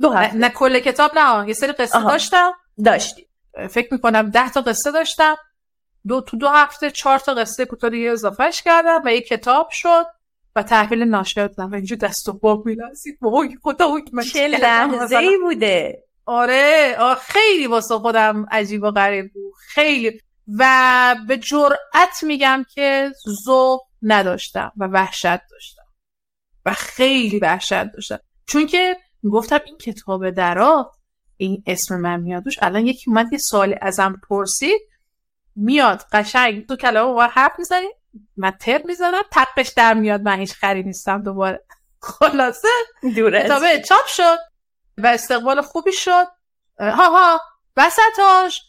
دو هفته. نه, کل کتاب نه یه سری قصه داشتم. داشتی فکر می‌کنم ده تا قصه داشتم. دو تو دو هفته چهار تا قصه کوتاه دیگه اضافهش کردم و یه کتاب شد و تحویل ناشر دادم. و اینجا دست و باب میلرزید. وای خدا من چه لحظه ای بوده. آره خیلی واسه خودم عجیب و غریب بود. خیلی. و به جرأت میگم که ذوق نداشتم و وحشت داشتم. و خیلی وحشت داشتم. چون که گفتم این کتاب درا این اسم من میادوش الان یکی اومد یه سال ازم پرسید. میاد قشنگ. تو کلامه با حرف می‌زنی من تر می‌زنم تقش در میاد من هیچ خری نیستم دوباره. خلاصه. دوره کتابه چاپ شد و استقبال خوبی شد. ها ها. وسطاش.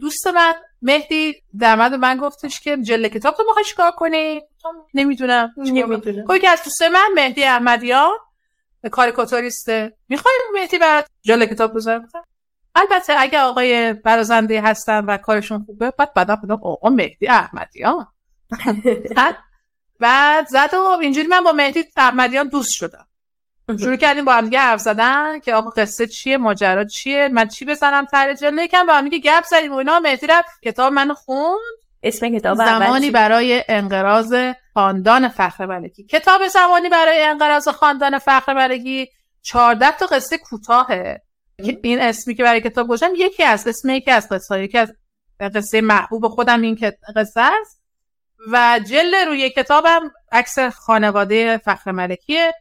دوست من مهدی در مورد من گفتش که جله کتاب تو می‌خوای چیکار کنی؟ نمی‌دونم. نمی‌دونم. که از دوست من مهدی احمدیان کاریکاتوریسته. می‌خوای مهدی برات جله کتاب بذارم البته اگه آقای برازنده هستن و کارشون خوبه بعد بعدا بدم آقا مهدی احمدیان بعد زد و اینجوری من با مهدی احمدیان دوست شدم. شروع کردیم با هم دیگه حرف زدن که آقا قصه چیه ماجرا چیه من چی بزنم تر جلوه کم با هم دیگه گپ زدیم و اینا. مهدی رفت کتاب من خوند. اسم کتاب زمانی برای انقراض خاندان فخر ملکی. کتاب زمانی برای انقراض خاندان فخر ملکی 14 تا قصه کوتاهه. این اسمی که برای کتاب گذاشتم یکی از اسم یکی از قصه یکی از قصه محبوب خودم این قصه است. و جلد روی کتابم عکس خانواده فخر ملکیه.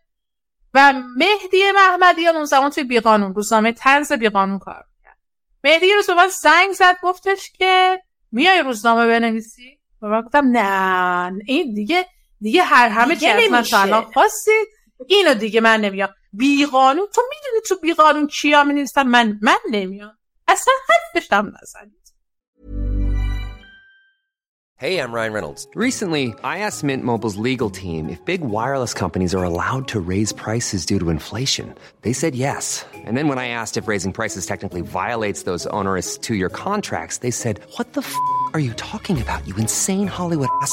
و مهدی محمدیان اون زمان توی بیقانون روزنامه تنز بیقانون کار می‌کرد. مهدی روز به زنگ زد گفتش که میای روزنامه بنویسی؟ و من گفتم نه این دیگه دیگه هر همه چی از من الان خواستید اینو دیگه من نمیام بیقانون تو میدونی تو بیقانون کیا می من من نمیام اصلا حرفش هم نزنید Hey, I'm Ryan Reynolds. Recently, I asked Mint Mobile's legal team if big wireless companies are allowed to raise prices due to inflation. They said yes. And then when I asked if raising prices technically violates those onerous two-year contracts, they said, "What the f*** are you talking about? You insane Hollywood ass."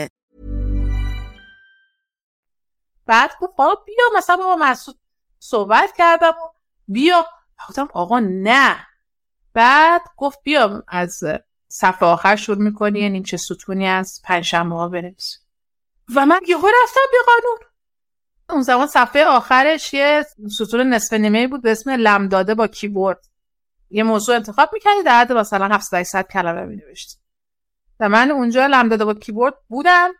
بعد گفت بابا بیا مثلا با مسعود صحبت کردم و بیا. گفتم آقا نه. بعد گفت بیا از صفحه آخر شروع می‌کنی یعنی چه ستونی از پنجشنبه ها بنویس و من یهو رفتم به قانون. اون زمان صفحه آخرش یه ستون نصف نیمه بود به اسم لمداده با کیبورد. یه موضوع انتخاب می‌کردی در حد مثلا 700 کلمه مینوشتی. و من اونجا لمداده با کیبورد بودم.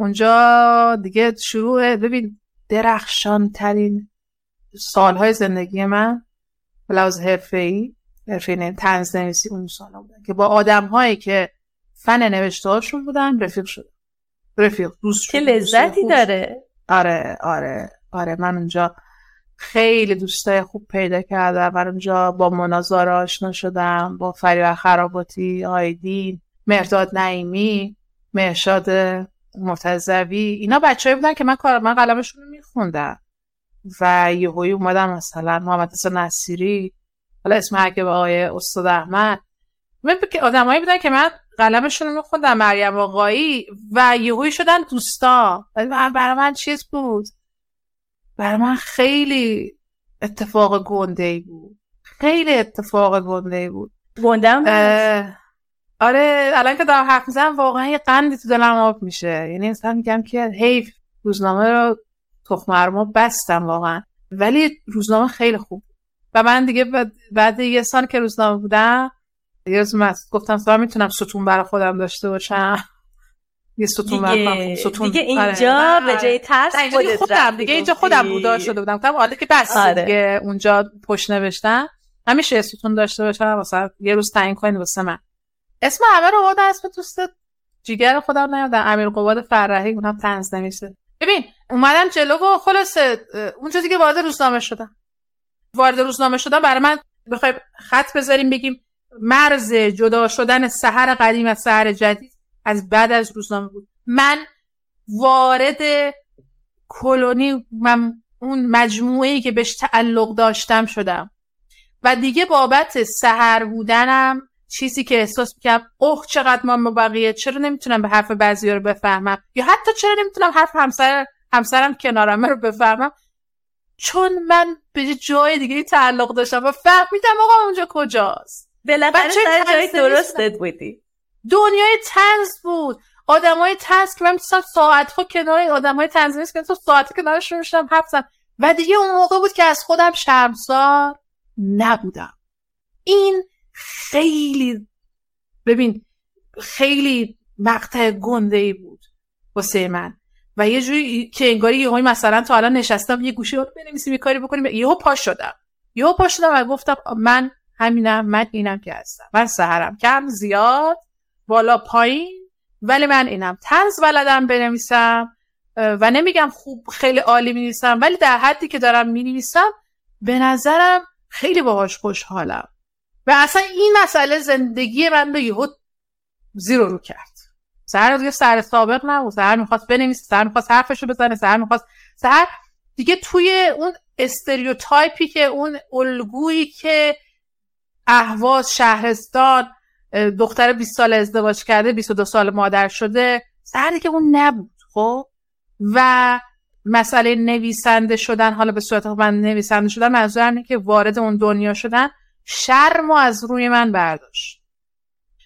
اونجا دیگه شروع ببین درخشان ترین سالهای زندگی من لحاظ حرفه ای حرفه تنز نویسی اون سال بودن که با آدم هایی که فن نوشته هاشون بودن رفیق شد رفیق دوست که لذتی داره. آره آره آره. من اونجا خیلی دوستای خوب پیدا کردم. من اونجا با مناظر آشنا شدم با فریبا خراباتی آیدین مرداد نعیمی مرشاد مرتضوی اینا بچه‌ای بودن که من کار من قلمشون رو میخوندم. و یهویی اومدم مثلا محمد حسن نصیری حالا اسم هر که آقای استاد احمد. من آدمایی بودن که من قلمشون رو میخوندم مریم آقایی و یهویی شدن دوستا برای من چیز بود؟ برای من خیلی اتفاق گنده ای بود. خیلی اتفاق گنده ای بود گندم آره الان که دارم حرف می‌زنم واقعا یه قندی تو دلم آب میشه. یعنی اصلا میگم که حیف روزنامه رو تخم بستم واقعا. ولی روزنامه خیلی خوب. و من دیگه بعد یه سال که روزنامه بودم یه روز گفتم سوار می‌تونم ستون برای خودم داشته باشم. یه ستون دیگه, ستون. دیگه اینجا آره. به جای ترس دیگه خودم دیگه اینجا خودم بودا شده بودم. گفتم حالا که بس آره. دیگه اونجا پشت نوشتم. همیشه ستون داشته باشم واسه یه روز تعیین کنید واسه من. اسم همه رو آوردن اسم دوست جیگر خودم نیادم امیر قواد فرحی اونم تنز نمیشه ببین اومدم جلو و خلاصه اونجا دیگه وارد روزنامه شدم وارد روزنامه شدم برای من بخوای خط بذاریم بگیم مرز جدا شدن سحر قدیم از سحر جدید از بعد از روزنامه بود. من وارد کلونی من اون مجموعه که بهش تعلق داشتم شدم. و دیگه بابت سهر بودنم چیزی که احساس می‌کنم اوه چقدر ما بقیه چرا نمی‌تونم به حرف بعضی رو بفهمم؟ یا حتی چرا نمی‌تونم حرف همسر همسرم کنارمه رو بفهمم؟ چون من به جای دیگه تعلق داشتم و فهمیدم آقا اونجا کجاست. بالاخره سر جای درستت بودی. دنیای تنز بود. آدمای تنز که من می‌تونستم ساعت ها کنار آدمای تنز نیست که تو ساعت کنارشون میشتم حفظم و دیگه اون موقع بود که از خودم شرمسار نبودم. این خیلی ببین خیلی مقطع گنده ای بود واسه من. و یه جوری که انگاری یه مثلا تا الان نشستم یه گوشه بنویسیم یه کاری بکنیم. یهو پاش شدم. یهو پاش شدم و گفتم من همینم من اینم که هستم. من سهرم کم زیاد بالا پایین ولی من اینم. تنز بلدم بنویسم و نمیگم خوب خیلی عالی می ولی در حدی که دارم می به نظرم خیلی باهاش خوشحالم. و اصلا این مسئله زندگی من رو یهو زیرو رو کرد. سهر دیگه سر سابق نبود. سهر می‌خواست بنویسه سهر می‌خواست حرفش رو بزنه سهر می‌خواست سهر دیگه توی اون استریوتایپی که اون الگویی که اهواز شهرستان دختر 20 سال ازدواج کرده 22 سال مادر شده سهر که اون نبود خب؟ و مسئله نویسنده شدن حالا به صورت من نویسنده شدن منظورم اینه که وارد اون دنیا شدن. شرم از روی من برداشت.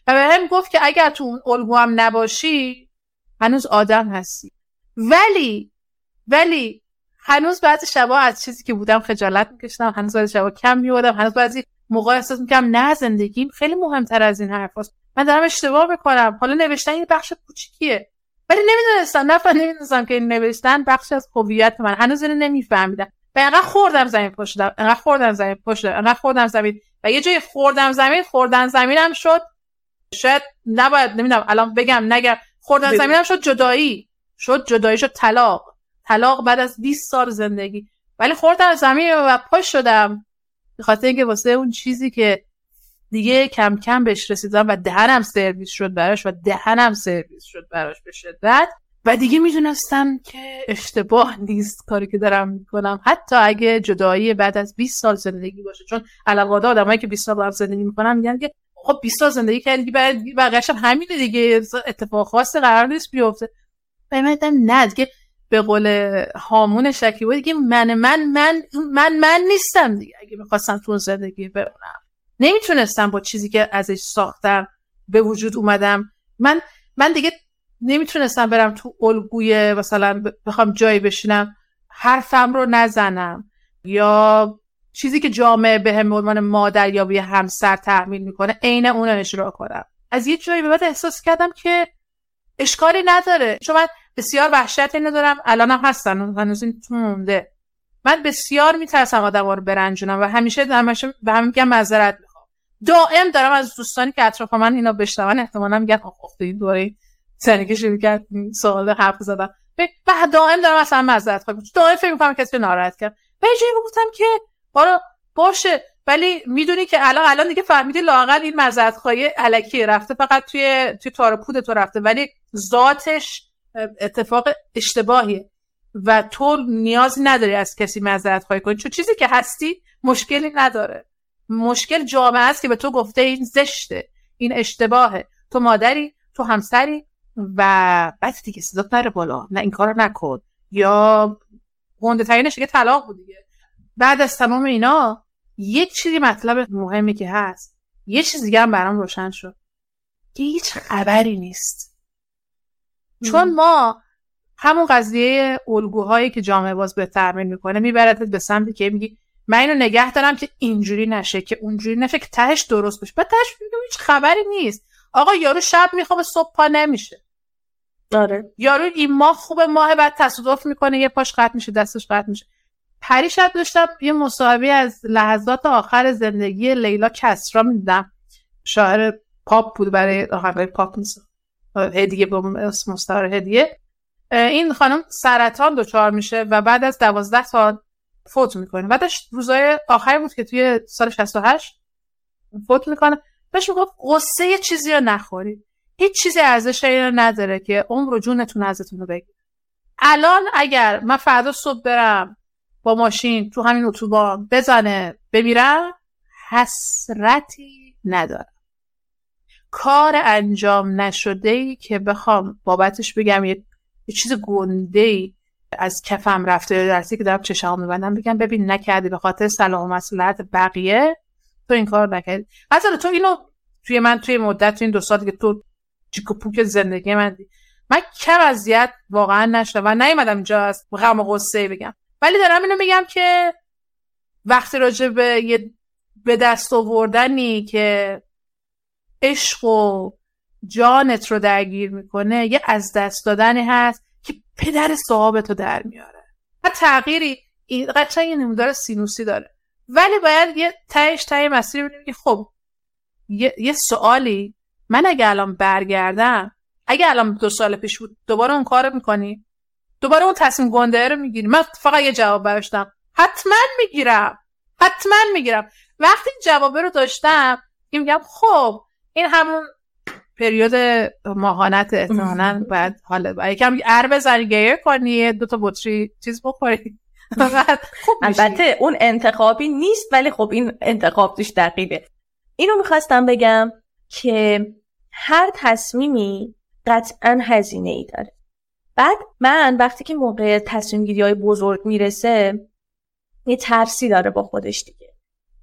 و به هم گفت که اگر تو اون الگو هم نباشی هنوز آدم هستی. ولی ولی هنوز بعضی شبا از چیزی که بودم خجالت میکشتم هنوز بعضی شبا کم میودم هنوز بعضی موقع احساس می‌کنم نه زندگیم خیلی مهمتر از این حرف هست. من دارم اشتباه می‌کنم. حالا نوشتن یه بخش کوچیکیه. ولی نمی‌دونستم نه نمی‌دونستم که این نوشتن بخش از هویت من. هنوز اینو نمیفهمیدم. و خوردم زمین پشت انقدر خوردم زمین پشت انقدر خوردم زمین و یه جای خوردم زمین خوردن زمینم شد. شاید نباید نمی‌دونم الان بگم نگم. خوردن زمینم شد جدایی. شد جدایی شد طلاق. طلاق بعد از 20 سال زندگی. ولی خوردم زمین و پشت شدم. به خاطر اینکه واسه اون چیزی که دیگه کم کم بهش رسیدم و دهنم سرویس شد براش و دهنم سرویس شد براش به شدت. و دیگه می‌دونستم که اشتباه نیست کاری که دارم می‌کنم. حتی اگه جدایی بعد از 20 سال زندگی باشه چون علاقه آدمایی که 20 سال زندگی می‌کنن میگن که خب 20 سال زندگی کردی بعد بقیه‌اش هم همینه دیگه اتفاق خاصی قرار نیست بیفته. و نه دیگه به قول هامون شکیبا دیگه من من من من من نیستم دیگه اگه می‌خواستم تو زندگی بمونم. نمی‌تونستم با چیزی که ازش ساختم به وجود اومدم. من من دیگه نمی‌تونستم برم تو الگوی مثلا بخوام جایی بشینم حرفم رو نزنم. یا چیزی که جامعه به هم عنوان مادر یا به همسر تحمیل می‌کنه عین اون اجرا کنم. از یه جایی به بعد احساس کردم که اشکالی نداره. چون من بسیار وحشت اینو دارم الانم هستن هنوز این تو من بسیار میترسم آدم رو برنجونم و همیشه همیشه به هم میگم معذرت می‌خوام. دائم دارم از دوستانی که اطراف من اینا بشنون احتمالا میگن آخ این سنی که شروع کرد سوال حرف زدم. و دائم دارم اصلا معذرت خواهی دائم فکر می‌کنم کسی ناراحت کرد. و یه گفتم که بارا باشه ولی می‌دونی که الان الان دیگه فهمیدی لاقل این معذرت خواهی الکی رفته فقط توی توی تار پود تو رفته. ولی ذاتش اتفاق اشتباهیه. و تو نیازی نداری از کسی معذرت خواهی کنی. چون چیزی که هستی مشکلی نداره. مشکل جامعه است که به تو گفته این زشته. این اشتباهه. تو مادری تو همسری و بعد دیگه صدات نره بالا. نه این کارو نکن. یا گنده ترینش دیگه طلاق بود دیگه. بعد از تمام اینا یک چیزی مطلب مهمی که هست یه چیز دیگه هم برام روشن شد که هیچ خبری نیست. چون ما همون قضیه الگوهایی که جامعه باز به تعمین می‌کنه میبردت به سمتی که میگی من اینو نگه دارم که اینجوری نشه که اونجوری نشه که تهش درست بشه. بعد تهش هیچ خبری نیست. آقا یارو شب میخوابه صبح پا نمیشه. آره. یارو این ماه خوبه ماه بعد تصادف می‌کنه یه پاش قطع میشه دستش قطع میشه. پری شب داشتم یه مصاحبه از لحظات آخر زندگی لیلا کسرا میدم شاعر پاپ بود برای آهنگای پاپ نیست. هدیه به مستعار هدیه. این خانم سرطان دچار میشه و بعد از دوازده سال فوت می‌کنه. بعدش روزای آخری بود که توی سال 68 فوت می‌کنه. بهش می‌گفت قصه یه چیزی رو نخورید هیچ چیزی ارزش رو نداره که عمر و جونتون ازتون رو بگیر الان اگر من فردا صبح برم با ماشین تو همین اتوبان بزنه بمیرم حسرتی ندارم. کار انجام نشده ای که بخوام بابتش بگم یه, چیز گنده ای از کفم رفته درسی که دارم چشام میبندم بگم ببین نکردی به خاطر سلام و مسئولیت بقیه تو این کار نکردی. مثلا تو اینو توی من توی مدت توی این دو سال که تو چیک و پوک زندگی من دی. من کم اذیت واقعا نشدم و نیومدم اینجا از غم و غصه بگم ولی دارم اینو میگم که وقتی راجع به یه به دست آوردنی که عشق و جانت رو درگیر می‌کنه یه از دست دادنی هست که پدر صحابتو در میاره و تغییری قطعا یه نمودار سینوسی داره ولی باید یه تهش ته مسیر ببینیم که خب یه, یه سوالی من اگه الان برگردم اگه الان دو سال پیش بود دوباره اون کارو می‌کنی؟ دوباره اون تصمیم گنده رو می‌گیری؟ من فقط یه جواب برشتم حتما می‌گیرم. حتما می‌گیرم. وقتی این جوابه رو داشتم میگم خب این همون پریود ماهانت احتمالا باید حالا یکم ار بزنی گیه کنی دو تا بطری چیز بخوری. البته اون انتخابی نیست ولی خب این انتخاب توش دقیقه. اینو می‌خواستم بگم که هر تصمیمی قطعا هزینه ای داره. بعد من وقتی که موقع تصمیم گیری های بزرگ می‌رسه یه ترسی داره با خودش دیگه.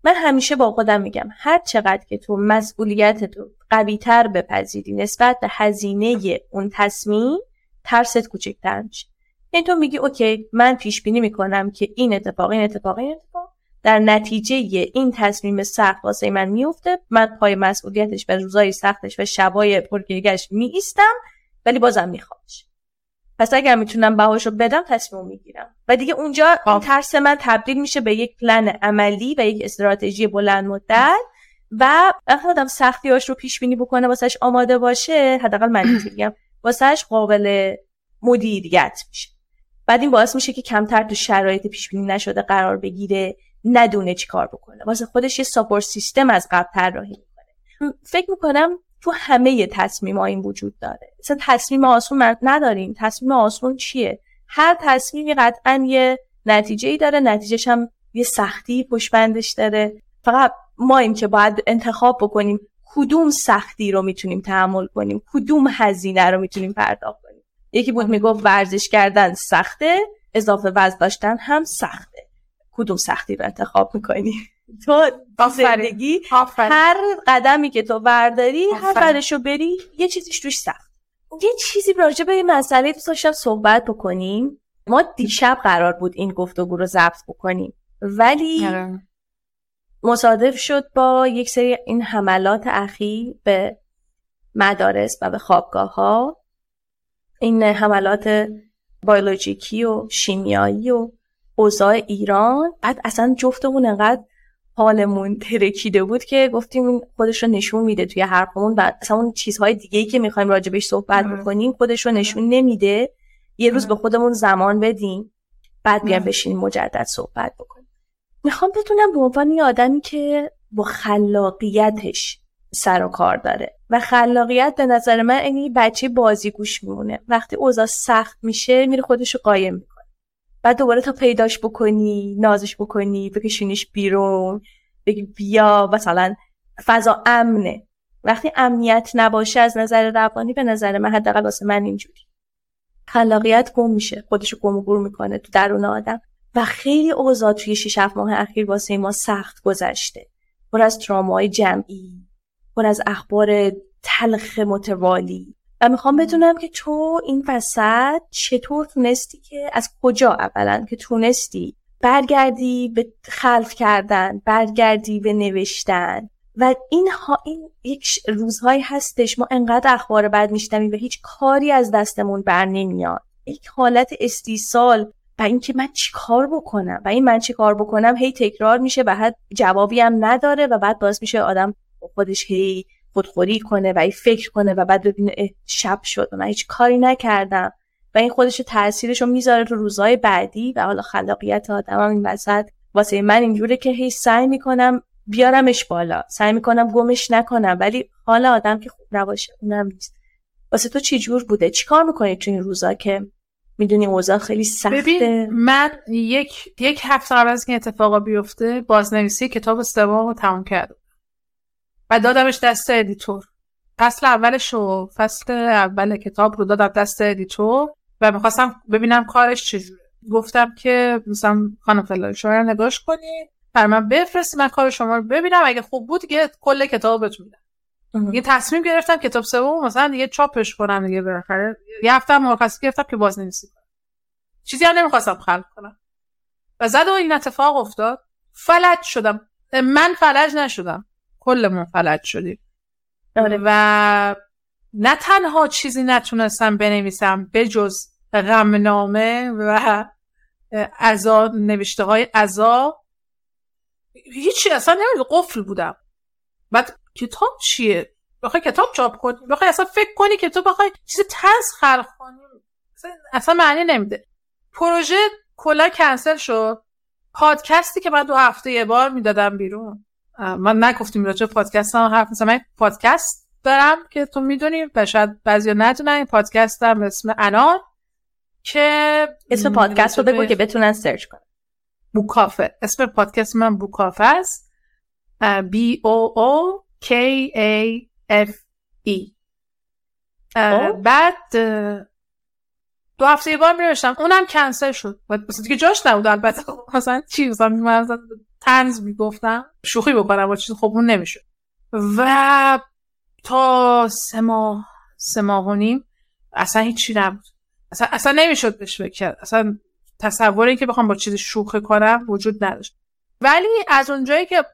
من همیشه با خودم میگم هر چقدر که تو مسئولیت تو قوی تر بپذیری نسبت به هزینه اون تصمیم ترست کوچکتر میشه. یعنی تو میگی اوکی من پیش بینی می‌کنم که این اتفاق این اتفاق این اتفاق. در نتیجه این تصمیم سخت واسه من میفته من پای مسئولیتش و روزای سختش و شبای پرگیرگش می ایستم ولی بازم میخوامش پس اگر می‌تونم بهاش رو بدم تصمیم می‌گیرم. و دیگه اونجا این ترس من تبدیل میشه به یک پلن عملی و یک استراتژی بلند مدت و وقتی آدم سختیاش رو پیش بینی بکنه واسهش آماده باشه حداقل من میگم واسهش قابل مدیریت میشه. بعد این باعث میشه که کمتر تو شرایط پیش بینی نشده قرار بگیره. ندونه چی کار بکنه. واسه خودش یه ساپورت سیستم از قبل طراحی می‌کنه. فکر می‌کنم تو همه تصمیم ها این وجود داره. مثلا تصمیم آسون نداریم. تصمیم آسون چیه؟ هر تصمیمی قطعا یه نتیجه ای داره. نتیجهش هم یه سختی پشبندش داره. فقط ما این که باید انتخاب بکنیم کدوم سختی رو می‌تونیم تحمل کنیم. کدوم هزینه رو می‌تونیم پرداخت کنیم. یکی بود می‌گفت ورزش کردن سخته اضافه وزن داشتن هم سخته. کدوم سختی رو انتخاب می‌کنی؟ تو زندگی هر قدمی که تو برداری هر قدش رو بری یه چیزیش توش سخت. یه چیزی راجع به مسئله دوست داشتم صحبت بکنیم. ما دیشب قرار بود این گفتگو رو ضبط بکنیم. ولی آره. مصادف شد با یک سری این حملات اخیر به مدارس و به خوابگاه ها این حملات بیولوژیکی و شیمیایی و اوضاع ایران. بعد اصلا جفتمون انقدر حالمون ترکیده بود که گفتیم خودش رو نشون میده توی حرفمون. و اصلا اون چیزهای دیگه ای که می‌خوایم راجبش صحبت بکنیم خودش رو نشون نمیده. یه روز به خودمون زمان بدیم. بعد بیان بشینیم مجدد صحبت بکنیم. می‌خوام بتونم به عنوان یه آدمی که با خلاقیتش سر و کار داره و خلاقیت به نظر من اینی بچه بازی گوش میمونه. وقتی اوضاع سخت میشه میره خودش رو قایم بعد دوباره تا پیداش بکنی نازش بکنی بکشونیش بیرون بگی بیا مثلا فضا امنه. وقتی امنیت نباشه از نظر روانی به نظر من حداقل واسه من اینجوری. خلاقیت گم میشه خودشو گم و گور می‌کنه تو درون آدم. و خیلی اوضاع توی 6 7 ماه اخیر واسه ما سخت گذشته. پر از ترامای جمعی پر از اخبار تلخ متوالی. و می‌خوام بدونم که تو این وسط چطور تونستی که از کجا اولا که تونستی برگردی به خلف کردن برگردی به نوشتن و این, ها این یک روزهایی هستش ما انقدر اخبار بد میشنویم و هیچ کاری از دستمون بر نمیاد. یک حالت استیصال و اینکه من چی کار بکنم و این من چی کار بکنم هی تکرار میشه و حد جوابی هم نداره و بعد باز میشه آدم خودش هی خودخوری کنه و ای فکر کنه و بعد ببینه شب شد و من هیچ کاری نکردم و این خودش تاثیرش رو می‌ذاره تو روزهای بعدی و حالا خلاقیت آدم هم این وسط واسه من اینجوره که هی سعی می‌کنم بیارمش بالا. سعی می‌کنم گمش نکنم ولی حالا آدم که خوب نباشه اونم نیست. واسه تو چی جور بوده؟ چیکار می‌کنی تو این روزا که می‌دونی اوضاع خیلی سخته؟ ببین من یک یک هفته قبل از که اتفاقا بیفته بازنویسی کتاب سوم رو تموم کردم. و دادمش دست editor فصل اولش و فصل اول کتاب رو دادم دست editor و می‌خواستم ببینم کارش چجوره. گفتم که مثلا خانم فلان شما رو نگاش کنی. بر من بفرستی من کار شما رو ببینم. اگه خوب بود دیگه کل کتاب بهتون میدم یه تصمیم گرفتم کتاب سوم مثلا دیگه چاپش کنم دیگه بالاخره. یه هفته مرخصی گرفتم که بازنویسی کنم. چیزی هم نمی‌خواستم خلق کنم. و زد و این اتفاق افتاد. فلج شدم. من فلج نشدم. کلمون فلج شدیم. آره. و نه تنها چیزی نتونستم بنویسم به جز غمنامه و ازا نوشته های ازا هیچی اصلا نمید قفل بودم. بعد کتاب چیه؟ بخوای کتاب چاپ کنی؟ بخوای اصلا فکر کنی که تو بخوای چیز تنز خلق کنی؟ اصلا معنی نمیده. پروژه کلا کنسل شد. پادکستی که من دو هفته یه بار می‌دادم بیرون. من نگفتیم راجع پادکست هم حرف مثلا من پادکست دارم که تو می‌دونی و شاید بعضی ندونن. این پادکست هم اسم انار که اسم پادکست رو بگو که بتونن سرچ کنن. بوکافه. اسم پادکست من بوکافه است. B O O K A F E بعد دو هفته یه بار میرشتم اونم کنسل شد. و دیگه جاش نبود البته. مثلا چی؟ مثلا تنز می‌گفتم شوخی بکنم با چیز خب اون نمی‌شد. و تا سه ماه سه ماه و نیم اصلا هیچی نبود. اصلا, اصلا نمی‌شد بهش بکرد اصلا تصور این که بخوام با چیزی شوخی کنم وجود نداشت. ولی از اونجایی که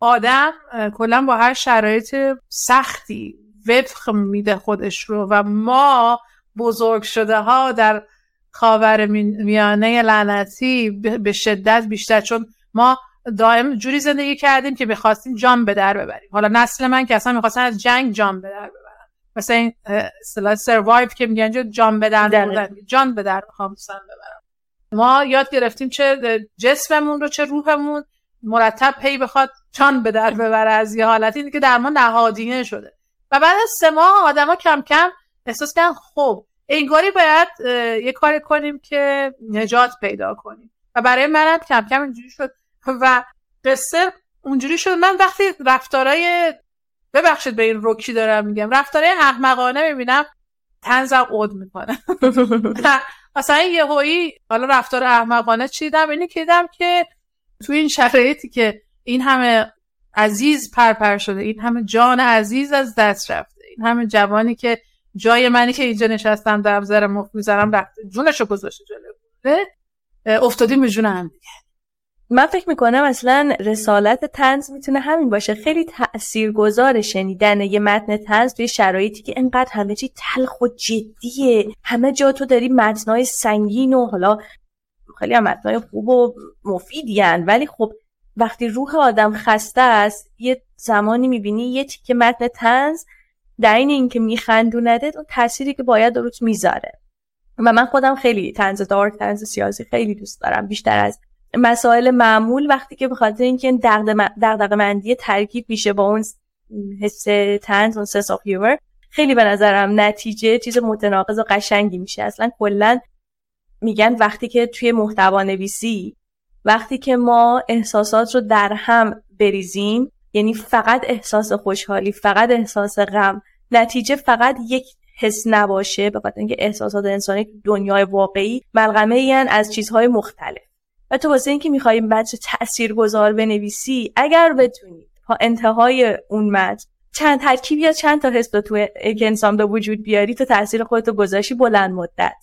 آدم کلا با هر شرایط سختی وفق میده خودش رو و ما بزرگ شده ها در خاور میانه لعنتی به شدت بیشتر. چون ما دائم جوری زندگی کردیم که می‌خواستیم جان به در ببریم. حالا نسل من که اصلا می‌خواستن از جنگ جان به در ببرن. مثلا این اصطلاح سروایو که میگن جان به در جان به در خاموسن ببرم. ما یاد گرفتیم چه جسممون رو چه روحمون مرتب پی بخواد جان به در ببره از یه حالتی که در ما نهادینه شده. و بعد از سه ماه آدما کم کم احساس کردن خب انگاری باید یه کاری کنیم که نجات پیدا کنیم. و برای منم کم کم اینجوری شد. و قصه اونجوری شد. من وقتی رفتارای ببخشید به این روکی دارم میگم. رفتارای احمقانه می‌بینم تنزم عود می‌کنه. مثلا یه هایی حالا رفتار احمقانه چیدم اینی که دیدم که تو این شرایطی که این همه عزیز پرپر شده این همه جان عزیز از دست رفته این همه جوانی که جای منی که اینجا نشستم در زر مفت می‌ذارم رفته جونشو گذاشته جلو. افتادیم به جون هم دیگه. من فکر می‌کنم اصلا رسالت تنز می‌تونه همین باشه. خیلی تاثیرگذار شنیدن یه متن تنز توی شرایطی که انقدر همه چی تلخ و جدیه. همه جا تو داری متنای سنگین و حالا خیلی هم متنای خوب و مفیدی ولی خب وقتی روح آدم خسته است یه زمانی می‌بینی یه تیکه متن طنز در این اینکه میخندونده اون تأثیری که باید روت می‌ذاره. و من خودم خیلی طنز dark طنز سیاسی خیلی دوست دارم. بیشتر از مسائل معمول وقتی که به خاطر اینکه این دغدغه مندی ترکیب میشه با اون حس طنز اون sense of خیلی به نظرم نتیجه چیز متناقض و قشنگی میشه. اصلا کلا میگن وقتی که توی محتوا نویسی وقتی که ما احساسات رو در هم بریزیم یعنی فقط احساس خوشحالی فقط احساس غم نتیجه فقط یک حس نباشه به خاطر اینکه احساسات انسانی دنیای واقعی ملغمه این از چیزهای مختلف. و تو واسه اینکه می‌خوای بچه تأثیر گذار بنویسی اگر بتونی تا انتهای اون متن چند ترکیب یا چند تا حس تو انسان به وجود بیاری تو تاثیر خودتو گذاشی بلند مدت.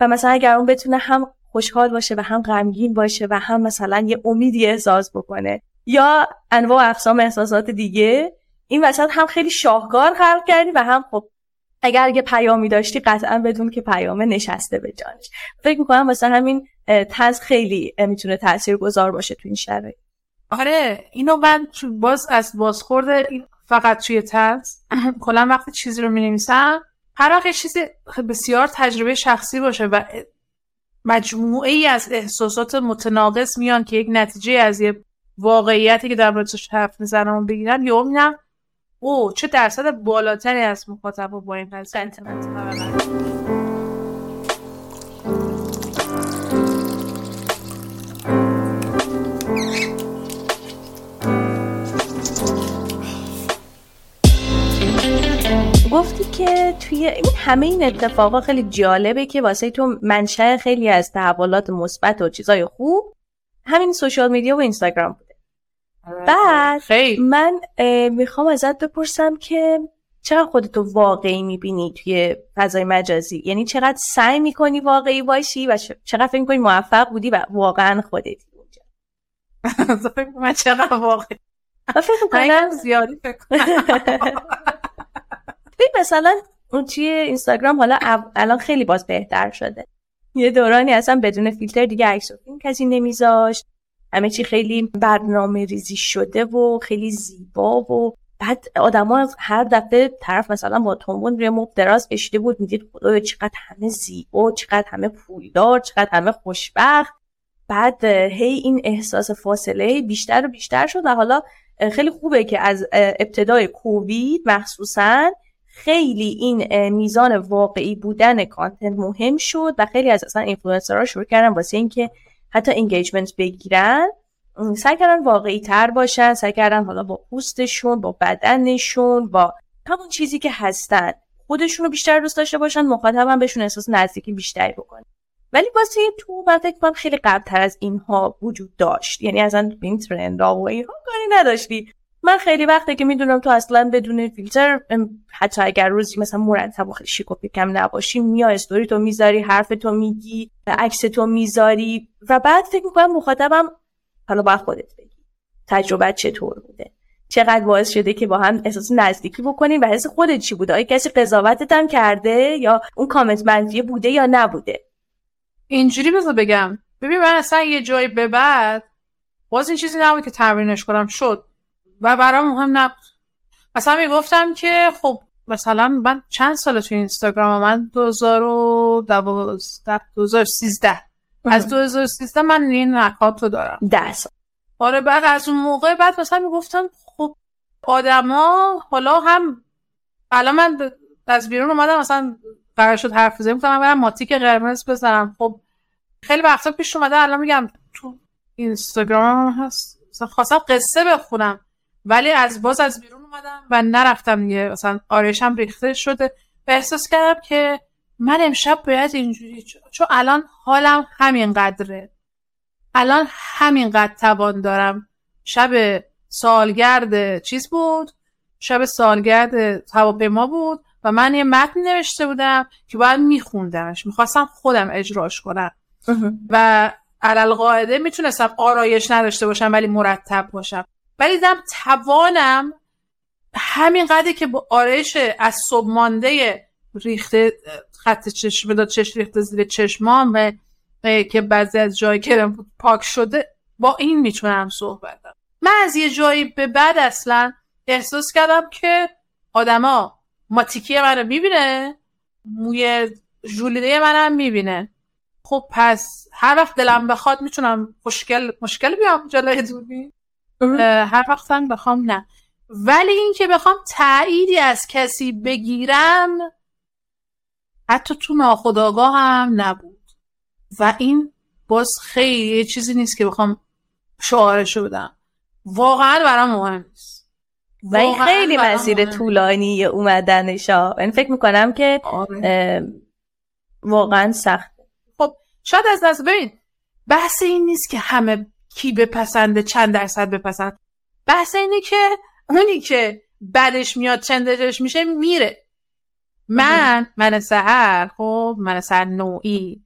و مثلا اگر اون بتونه هم خوشحال باشه و هم غمگین باشه و هم مثلا یه امیدی احساس بکنه یا انواع اقسام احساسات دیگه این وسط هم خیلی شاهکار خلق کردی و هم خب اگر یه پیامی داشتی قطعا بدون که پیامه نشسته به جانش. فکر می‌کنم مثلا همین تز خیلی می‌تونه تاثیر گذار باشه تو این شرایط. آره اینو من باز از بازخورد این فقط توی تز کلا وقتی چیزی رو می‌نویسم هر وقت چیزی بسیار تجربه شخصی باشه و مجموعه ای از احساسات متناقض میان که یک نتیجه از یه واقعیتی که در موردش حرف می‌زنم بگیرن یا می‌بینم او چه درصد بالاتری از مخاطب با این قضیه. گفتی که توی این همه این اتفاقا خیلی جالبه که واسه تو منشأ خیلی از تحولات مثبت و چیزای خوب همین سوشال میدیا و اینستاگرام بوده. آره. بعد خیلی. من می‌خوام ازت بپرسم که چقدر خودتو واقعی می‌بینی توی فضای مجازی؟ یعنی چقدر سعی می‌کنی واقعی باشی و چقدر فکر می‌کنی موفق بودی و واقعا خودتی اونجا من چقدر واقعی. فکر می‌کنم زیادی فکر مثلا اون توی اینستاگرام حالا الان خیلی باز بهتر شده. یه دورانی اصلا بدون فیلتر دیگه عکس فیلم کسی نمیذاشت. همه چی خیلی برنامه ریزی شده و خیلی زیبا و بعد آدما هر دفعه طرف مثلا با تومبون روی مبل دراز کشیده بود می‌دید خدایا چقدر همه زیبا چقدر همه پولدار چقدر همه خوشبخت. بعد هی این احساس فاصله بیشتر و بیشتر شد و حالا خیلی خوبه که از ابتدای کووید مخصوصا خیلی این میزان واقعی بودن content مهم شد و خیلی از اصلا اینفلوئنسرها شروع کردن واسه اینکه حتی engagement بگیرن. سعی کردن واقعی تر باشن سعی کردن حالا با پوستشون با بدنشون با همون چیزی که هستن خودشون رو بیشتر دوست داشته باشن مخاطب هم بهشون احساس نزدیکی بیشتری بکنن. ولی واسه تو من فکر خیلی قبلتر از اینها وجود داشت. یعنی اصلا این ترند و اینها کاری نداشتی. من خیلی وقته که می‌دونم تو اصلا بدون فیلتر حتی اگر روزی مثلا مرتب و خیلی شیک و کم نباشی میا استوری تو می‌ذاری حرف تو میگی عکس تو می‌ذاری و بعد فکر می‌کنم مخاطبم حالا باید خودت بگی. تجربه چطور بوده؟ چقدر باعث شده که با هم احساس نزدیکی بکنیم و حس خودت چی بوده؟ آیا کسی قضاوتت هم کرده یا اون کامنت منفی بوده یا نبوده؟ اینجوری بذار بگم. ببین من اصلا یه جایی به بعد باز این چیزی نبود که تمرینش کنم. شد. و برام مهم نبود. مثلا می‌گفتم که خب مثلا من چند سال توی اینستاگرام من 2012 2013 از 2013 من این اکانت رو دارم. ده سال آره بعد از اون موقع بعد مثلا می‌گفتم خب آدما حالا هم الان من از بیرون اومدم مثلا قرار شد حرف بزنیم گفتم برم ماتیک قرمز بزنم. خب خیلی وقتا پیش اومده الان میگم تو اینستاگرام هست. مثلا خواستم قصه بخونم. ولی از باز از بیرون اومدم و نرفتم دیگه. مثلا آرشم ریخته شده. و احساس کردم که من امشب باید اینجوری چون الان حالم همین قدره الان همینقدر توان دارم. شب سالگرد چیز بود؟ شب سالگرد هواپیما بود و من یه متن نوشته بودم که باید میخوندمش. می‌خواستم خودم اجراش کنم. و علل قاعده می‌تونستم آرایش نداشته باشم ولی مرتب باشم. ولی دیدم توانم همین قدری که با آرایش از صبح مانده ریخته خط چشم داد چشم ریخته زیر چشمام و که بعضی از جایی که پاک شده با این می‌تونم صحبت من از یه جایی به بعد اصلا احساس کردم که آدما ماتیکی منو می‌بینه موی جولیده منم می‌بینه. خب پس هر وقت دلم بخواد می‌تونم مشکل مشکل بیام جلوی دوربین. هر وقت بخوام نه. ولی اینکه بخوام تاییدی از کسی بگیرم حتی تو ناخداگاه هم نبود. و این باز خیلی یه چیزی نیست که بخوام شعارشو بدم. واقعا برام مهم نیست. و این خیلی مسیر طولانی اومدنشا این فکر می‌کنم که آره. واقعا سخت. خب شاید از نظر ببین بحث این نیست که همه کی بپسنده چند درصد بپسند بحث اینه که اونی که بعدش میاد چندش میشه میره. من من سهر خب من سهر نوعی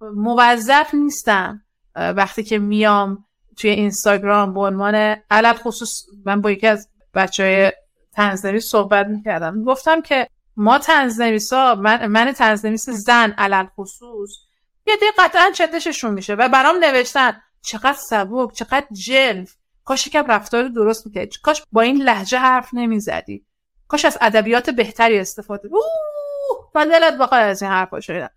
موظف نیستم. وقتی که میام توی اینستاگرام به عنوان علت خصوص من با یکی از بچه های تنزنویس صحبت می‌کردم. گفتم که ما تنزنویس ها من, من تنزنویس زن علت خصوص یه دی قطعا چندششون میشه و برام نوشتن. چقدر سبک چقدر جلف کاش یکم رفتار درست می‌کرد کاش با این لحجه حرف نمی‌زدی. کاش از ادبیات بهتری استفاده اوه من دلت بخواد از این حرفا شدن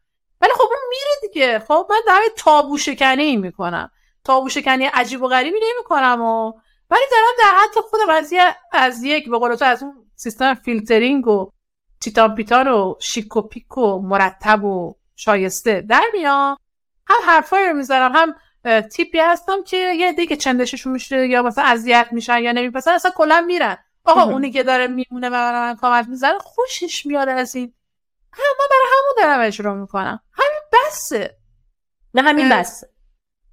ولی خب اون میره دیگه. خب من در تابو شکنی می‌کنم. تابو شکنی عجیب و غریبی نمی‌کنم و ولی دارم در حد خودم از, از یک به از اون سیستم فیلترینگ و تیتان پیتان و شیک و پیک و مرتب و شایسته در میام. هم حرفایی رو می‌ذارم هم تیپی هستم که یه دیگه چندششون میشه یا مثلا اذیت میشن یا نمی‌پسندن اصلا کلا میرن. آقا اونی که داره میمونه و من کامنت می‌زنه خوشش میاد از این. من برای همون دارم اجرا می‌کنم. همین بسه. نه همین بسه.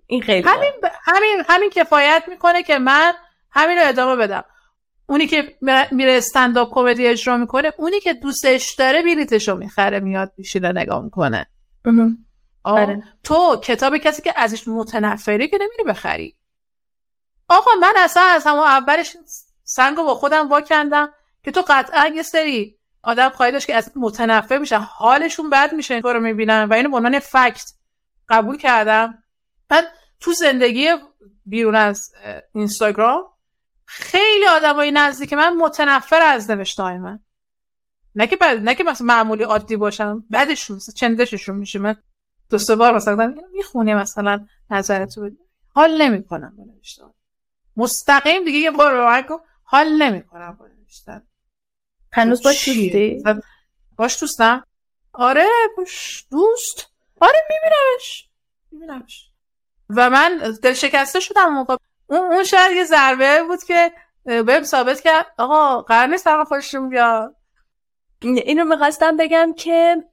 این خیلی همین, همین همین کفایت می‌کنه که من همین رو ادامه بدم. اونی که میره استنداپ کمدی اجرا می‌کنه اونی که دوستش داره بلیتش رو می‌خره میاد میشینه نگاه می‌کنه. آره. تو کتاب کسی که ازش متنفری که نمیری بخری. آقا من اصلا از همون اولش سنگ با خودم واکندم که تو قطعا یه سری آدم خواهی داشت که از متنفر میشن حالشون بد میشه این رو می‌بینن و اینو به عنوان فکت قبول کردم. من تو زندگی بیرون از اینستاگرام خیلی آدمای نزدیک من متنفر از نوشتای من. نه که بعد نه که مثلا معمولی عادی باشم بعدشون چندششون میشه. من دو سه بار مثلا می‌خونی مثلا نظرتو حال نمی‌کنم با نوشتن. مستقیم دیگه یه بار رو حال نمی‌کنم با نوشتن. هنوز باش دوستی باش دوستم. آره باش دوست. آره میبینمش. میبینمش. و من دل شکسته شدم موقع. اون اون شاید یه ضربه بود که بهم ثابت کرد آقا قرار نیست آقا خوششون بیاد. اینو می‌خواستم بگم که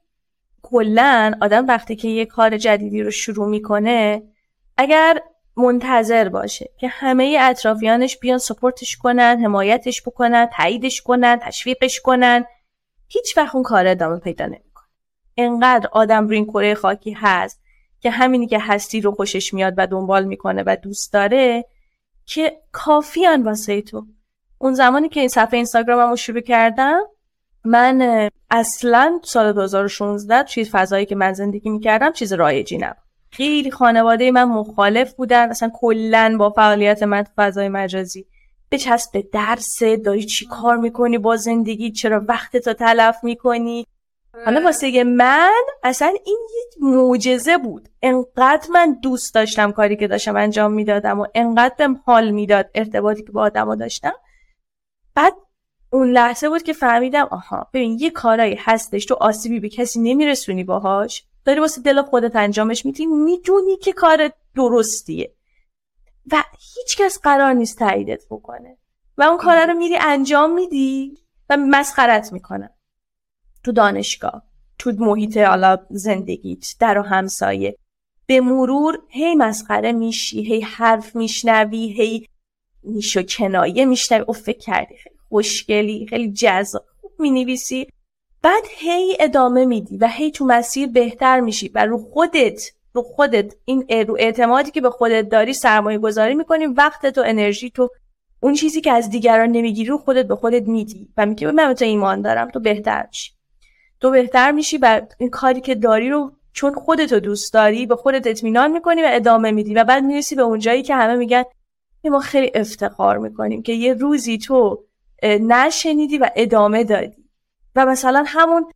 کلا آدم وقتی که یه کار جدیدی رو شروع می‌کنه اگر منتظر باشه که همه اطرافیانش بیان سپورتش کنن حمایتش بکنن تاییدش کنن تشویقش کنن هیچ وقت اون کار ادامه پیدا نمی‌کنه. انقدر آدم رو این کره خاکی هست که همینی که هستی رو خوشش میاد و دنبال می‌کنه و دوست داره که کافیان واسه تو. اون زمانی که این صفحه اینستاگرامم رو شروع کردم من اصلا سال 2016 توی فضایی که من زندگی می‌کردم چیز رایجی نبود خیلی خانواده من مخالف بودن اصلا کلا با فعالیت من تو فضای مجازی. به چسب درس داری چی کار می‌کنی با زندگی؟ چرا وقت تو تلف می‌کنی؟ حالا واسه من اصلا این یک معجزه بود. انقدر من دوست داشتم کاری که داشتم انجام می‌دادم و انقدر حال می‌داد ارتباطی که با آدما داشتم. بعد اون لحظه بود که فهمیدم آها ببین یه کارایی هستش تو آسیبی به کسی نمیرسونی باهاش. داری واسه دل خودت انجامش میدی می‌دونی که کار درستیه. و هیچکس قرار نیست تاییدت بکنه. و اون کار رو میری انجام میدی و مسخرت می‌کنن تو دانشگاه تو محیط حالا زندگیت در و همسایه به مرور هی مسخره میشی هی حرف میشنوی هی نیش کنایه میشنوی. او فکر کردی خوشگلی خیلی جذاب خوب می‌نویسی. بعد هی ادامه میدی و هی تو مسیر بهتر میشی و رو خودت رو خودت این رو اعتمادی که به خودت داری سرمایه گذاری می‌کنی وقت و انرژی تو اون چیزی که از دیگران نمی‌گیری رو خودت به خودت میدی و میگی من تو ایمان دارم تو بهتر میشی. تو بهتر میشی و این کاری که داری رو چون خودتو دوست داری به خودت اطمینان می‌کنی و ادامه میدی و بعد می‌رسی به اونجایی که همه میگن ما خیلی افتخار می‌کنیم که یه روزی تو نشنیدی و ادامه دادی. و مثلا همون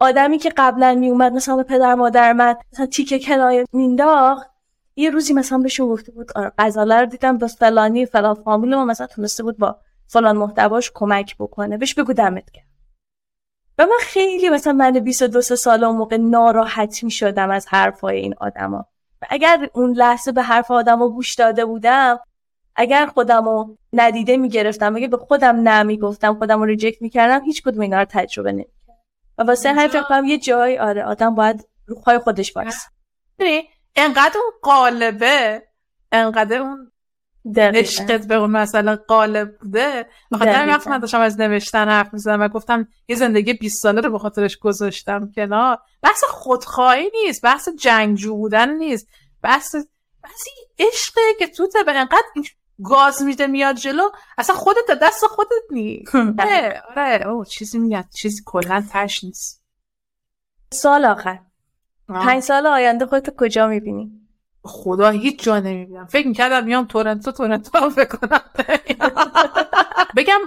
آدمی که قبلا میومد مثلا به پدر مادر من مثلا تیکه کنایه مینداخت یه روزی مثلا بهش گفته بود آره غزاله رو دیدم با فلانی فلان فامیل ما مثلا تونسته بود با فلان محتواش کمک بکنه. بهش بگو دمت کرد و من خیلی مثلا من 22 سال اون موقع ناراحت می شدم از حرفای این آدما. اگر اون لحظه به حرف آدم رو گوش داده بودم اگر خودم رو ندیده می‌گرفتم اگه به خودم نمی‌گفتم خودم رو ریجکت می‌کردم هیچ کدوم اینا رو تجربه نمی‌کردم. و واسه همین فکر یه جای آره آدم باید روخای خودش باشه. انقدر اون قالبه انقدر اون عشقت به اون مسئله قالب بوده. بخاطر وقت من داشتم از نوشتن حرف می‌زدم و گفتم یه زندگی 20 ساله رو به خاطرش گذاشتم کنار بحث خودخواهی نیست بحث جنگجو بودن نیست. بحث بحث عشقه که تو به انقدر گاز میده میاد جلو. اصلا خودت دست خودت نیست. آره. آره او چیزی میاد چیزی کلا تش نیست. سال آخر. پنج سال آینده خودت کجا می‌بینی؟ خدا هیچ جا نمی‌بینم. فکر می‌کردم میام تورنتو تورنتو هم فکر کنم بگم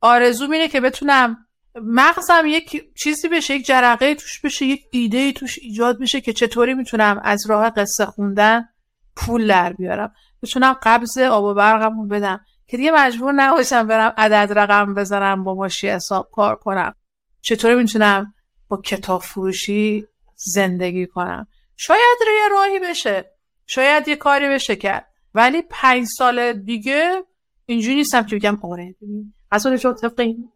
آرزو اینه که بتونم مغزم یک چیزی بشه یک جرقه توش بشه یک ایده توش ایجاد بشه که چطوری می‌تونم از راه قصه خوندن پول در بیارم. بتونم قبض آب و برقمو بدم. که دیگه مجبور نباشم برم عدد رقم بزنم با ماشی حساب کار کنم. چطوری می‌تونم با کتاب فروشی زندگی کنم؟ شاید یه راهی بشه. شاید یه کاری بشه کرد. ولی پنج سال دیگه اینجوری نیستم که بگم آره اصلا چون طبق این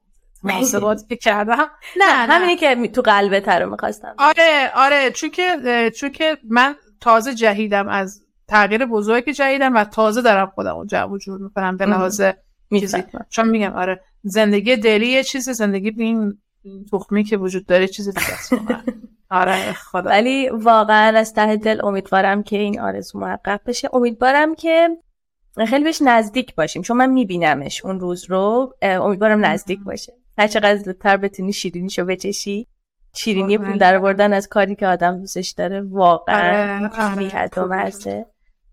محاسباتی که کردم. نه همینی که تو قلبه رو می‌خواستم. آره آره چون که چون که من تازه جهیدم از تغییر بزرگی جهیدم و تازه دارم خودم جمع جور می‌کنم به لحاظ چون میگم آره زندگی دلی یه چیزی زندگی به این تخمی که وجود داره چیزی دیگه آره خدا. ولی واقعا از ته دل امیدوارم که این آرزو محقق بشه. امیدوارم که خیلی بهش نزدیک باشیم چون من میبینمش اون روز رو. امیدوارم نزدیک باشه. هر چقدر زودتر بتونی شیرینیشو بچشی شیرینی پول در بردن از کاری که آدم دوستش داره واقعا بیحد آره، و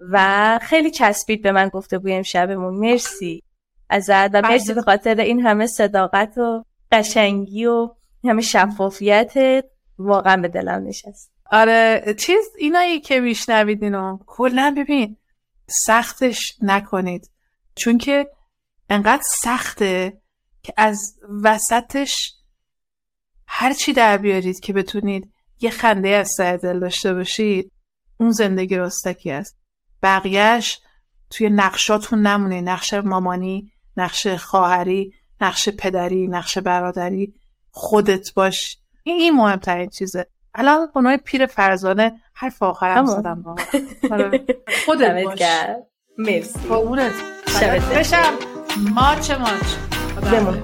و خیلی چسبید به من گفته بوی امشبمون. مرسی ازت. و مرسی به خاطر این همه صداقت و قشنگی و همه شفافیت واقعا به دلم نشست. آره چیز اینایی که میشنوید اینو کلا ببین سختش نکنید. چون که انقدر سخته که از وسطش هر چی در بیارید که بتونید یه خنده از سر دل داشته باشید اون زندگی راستکی است. بقیهش توی نقشاتون نمونه. نقش مامانی نقش خواهری نقش پدری نقش برادری. خودت باش. این این مهمترین چیزه. الان خونای پیر فرزانه حرف آخرم زدم. با آره. خودت باش. مرسی. بشم. ماچ ماچ بمون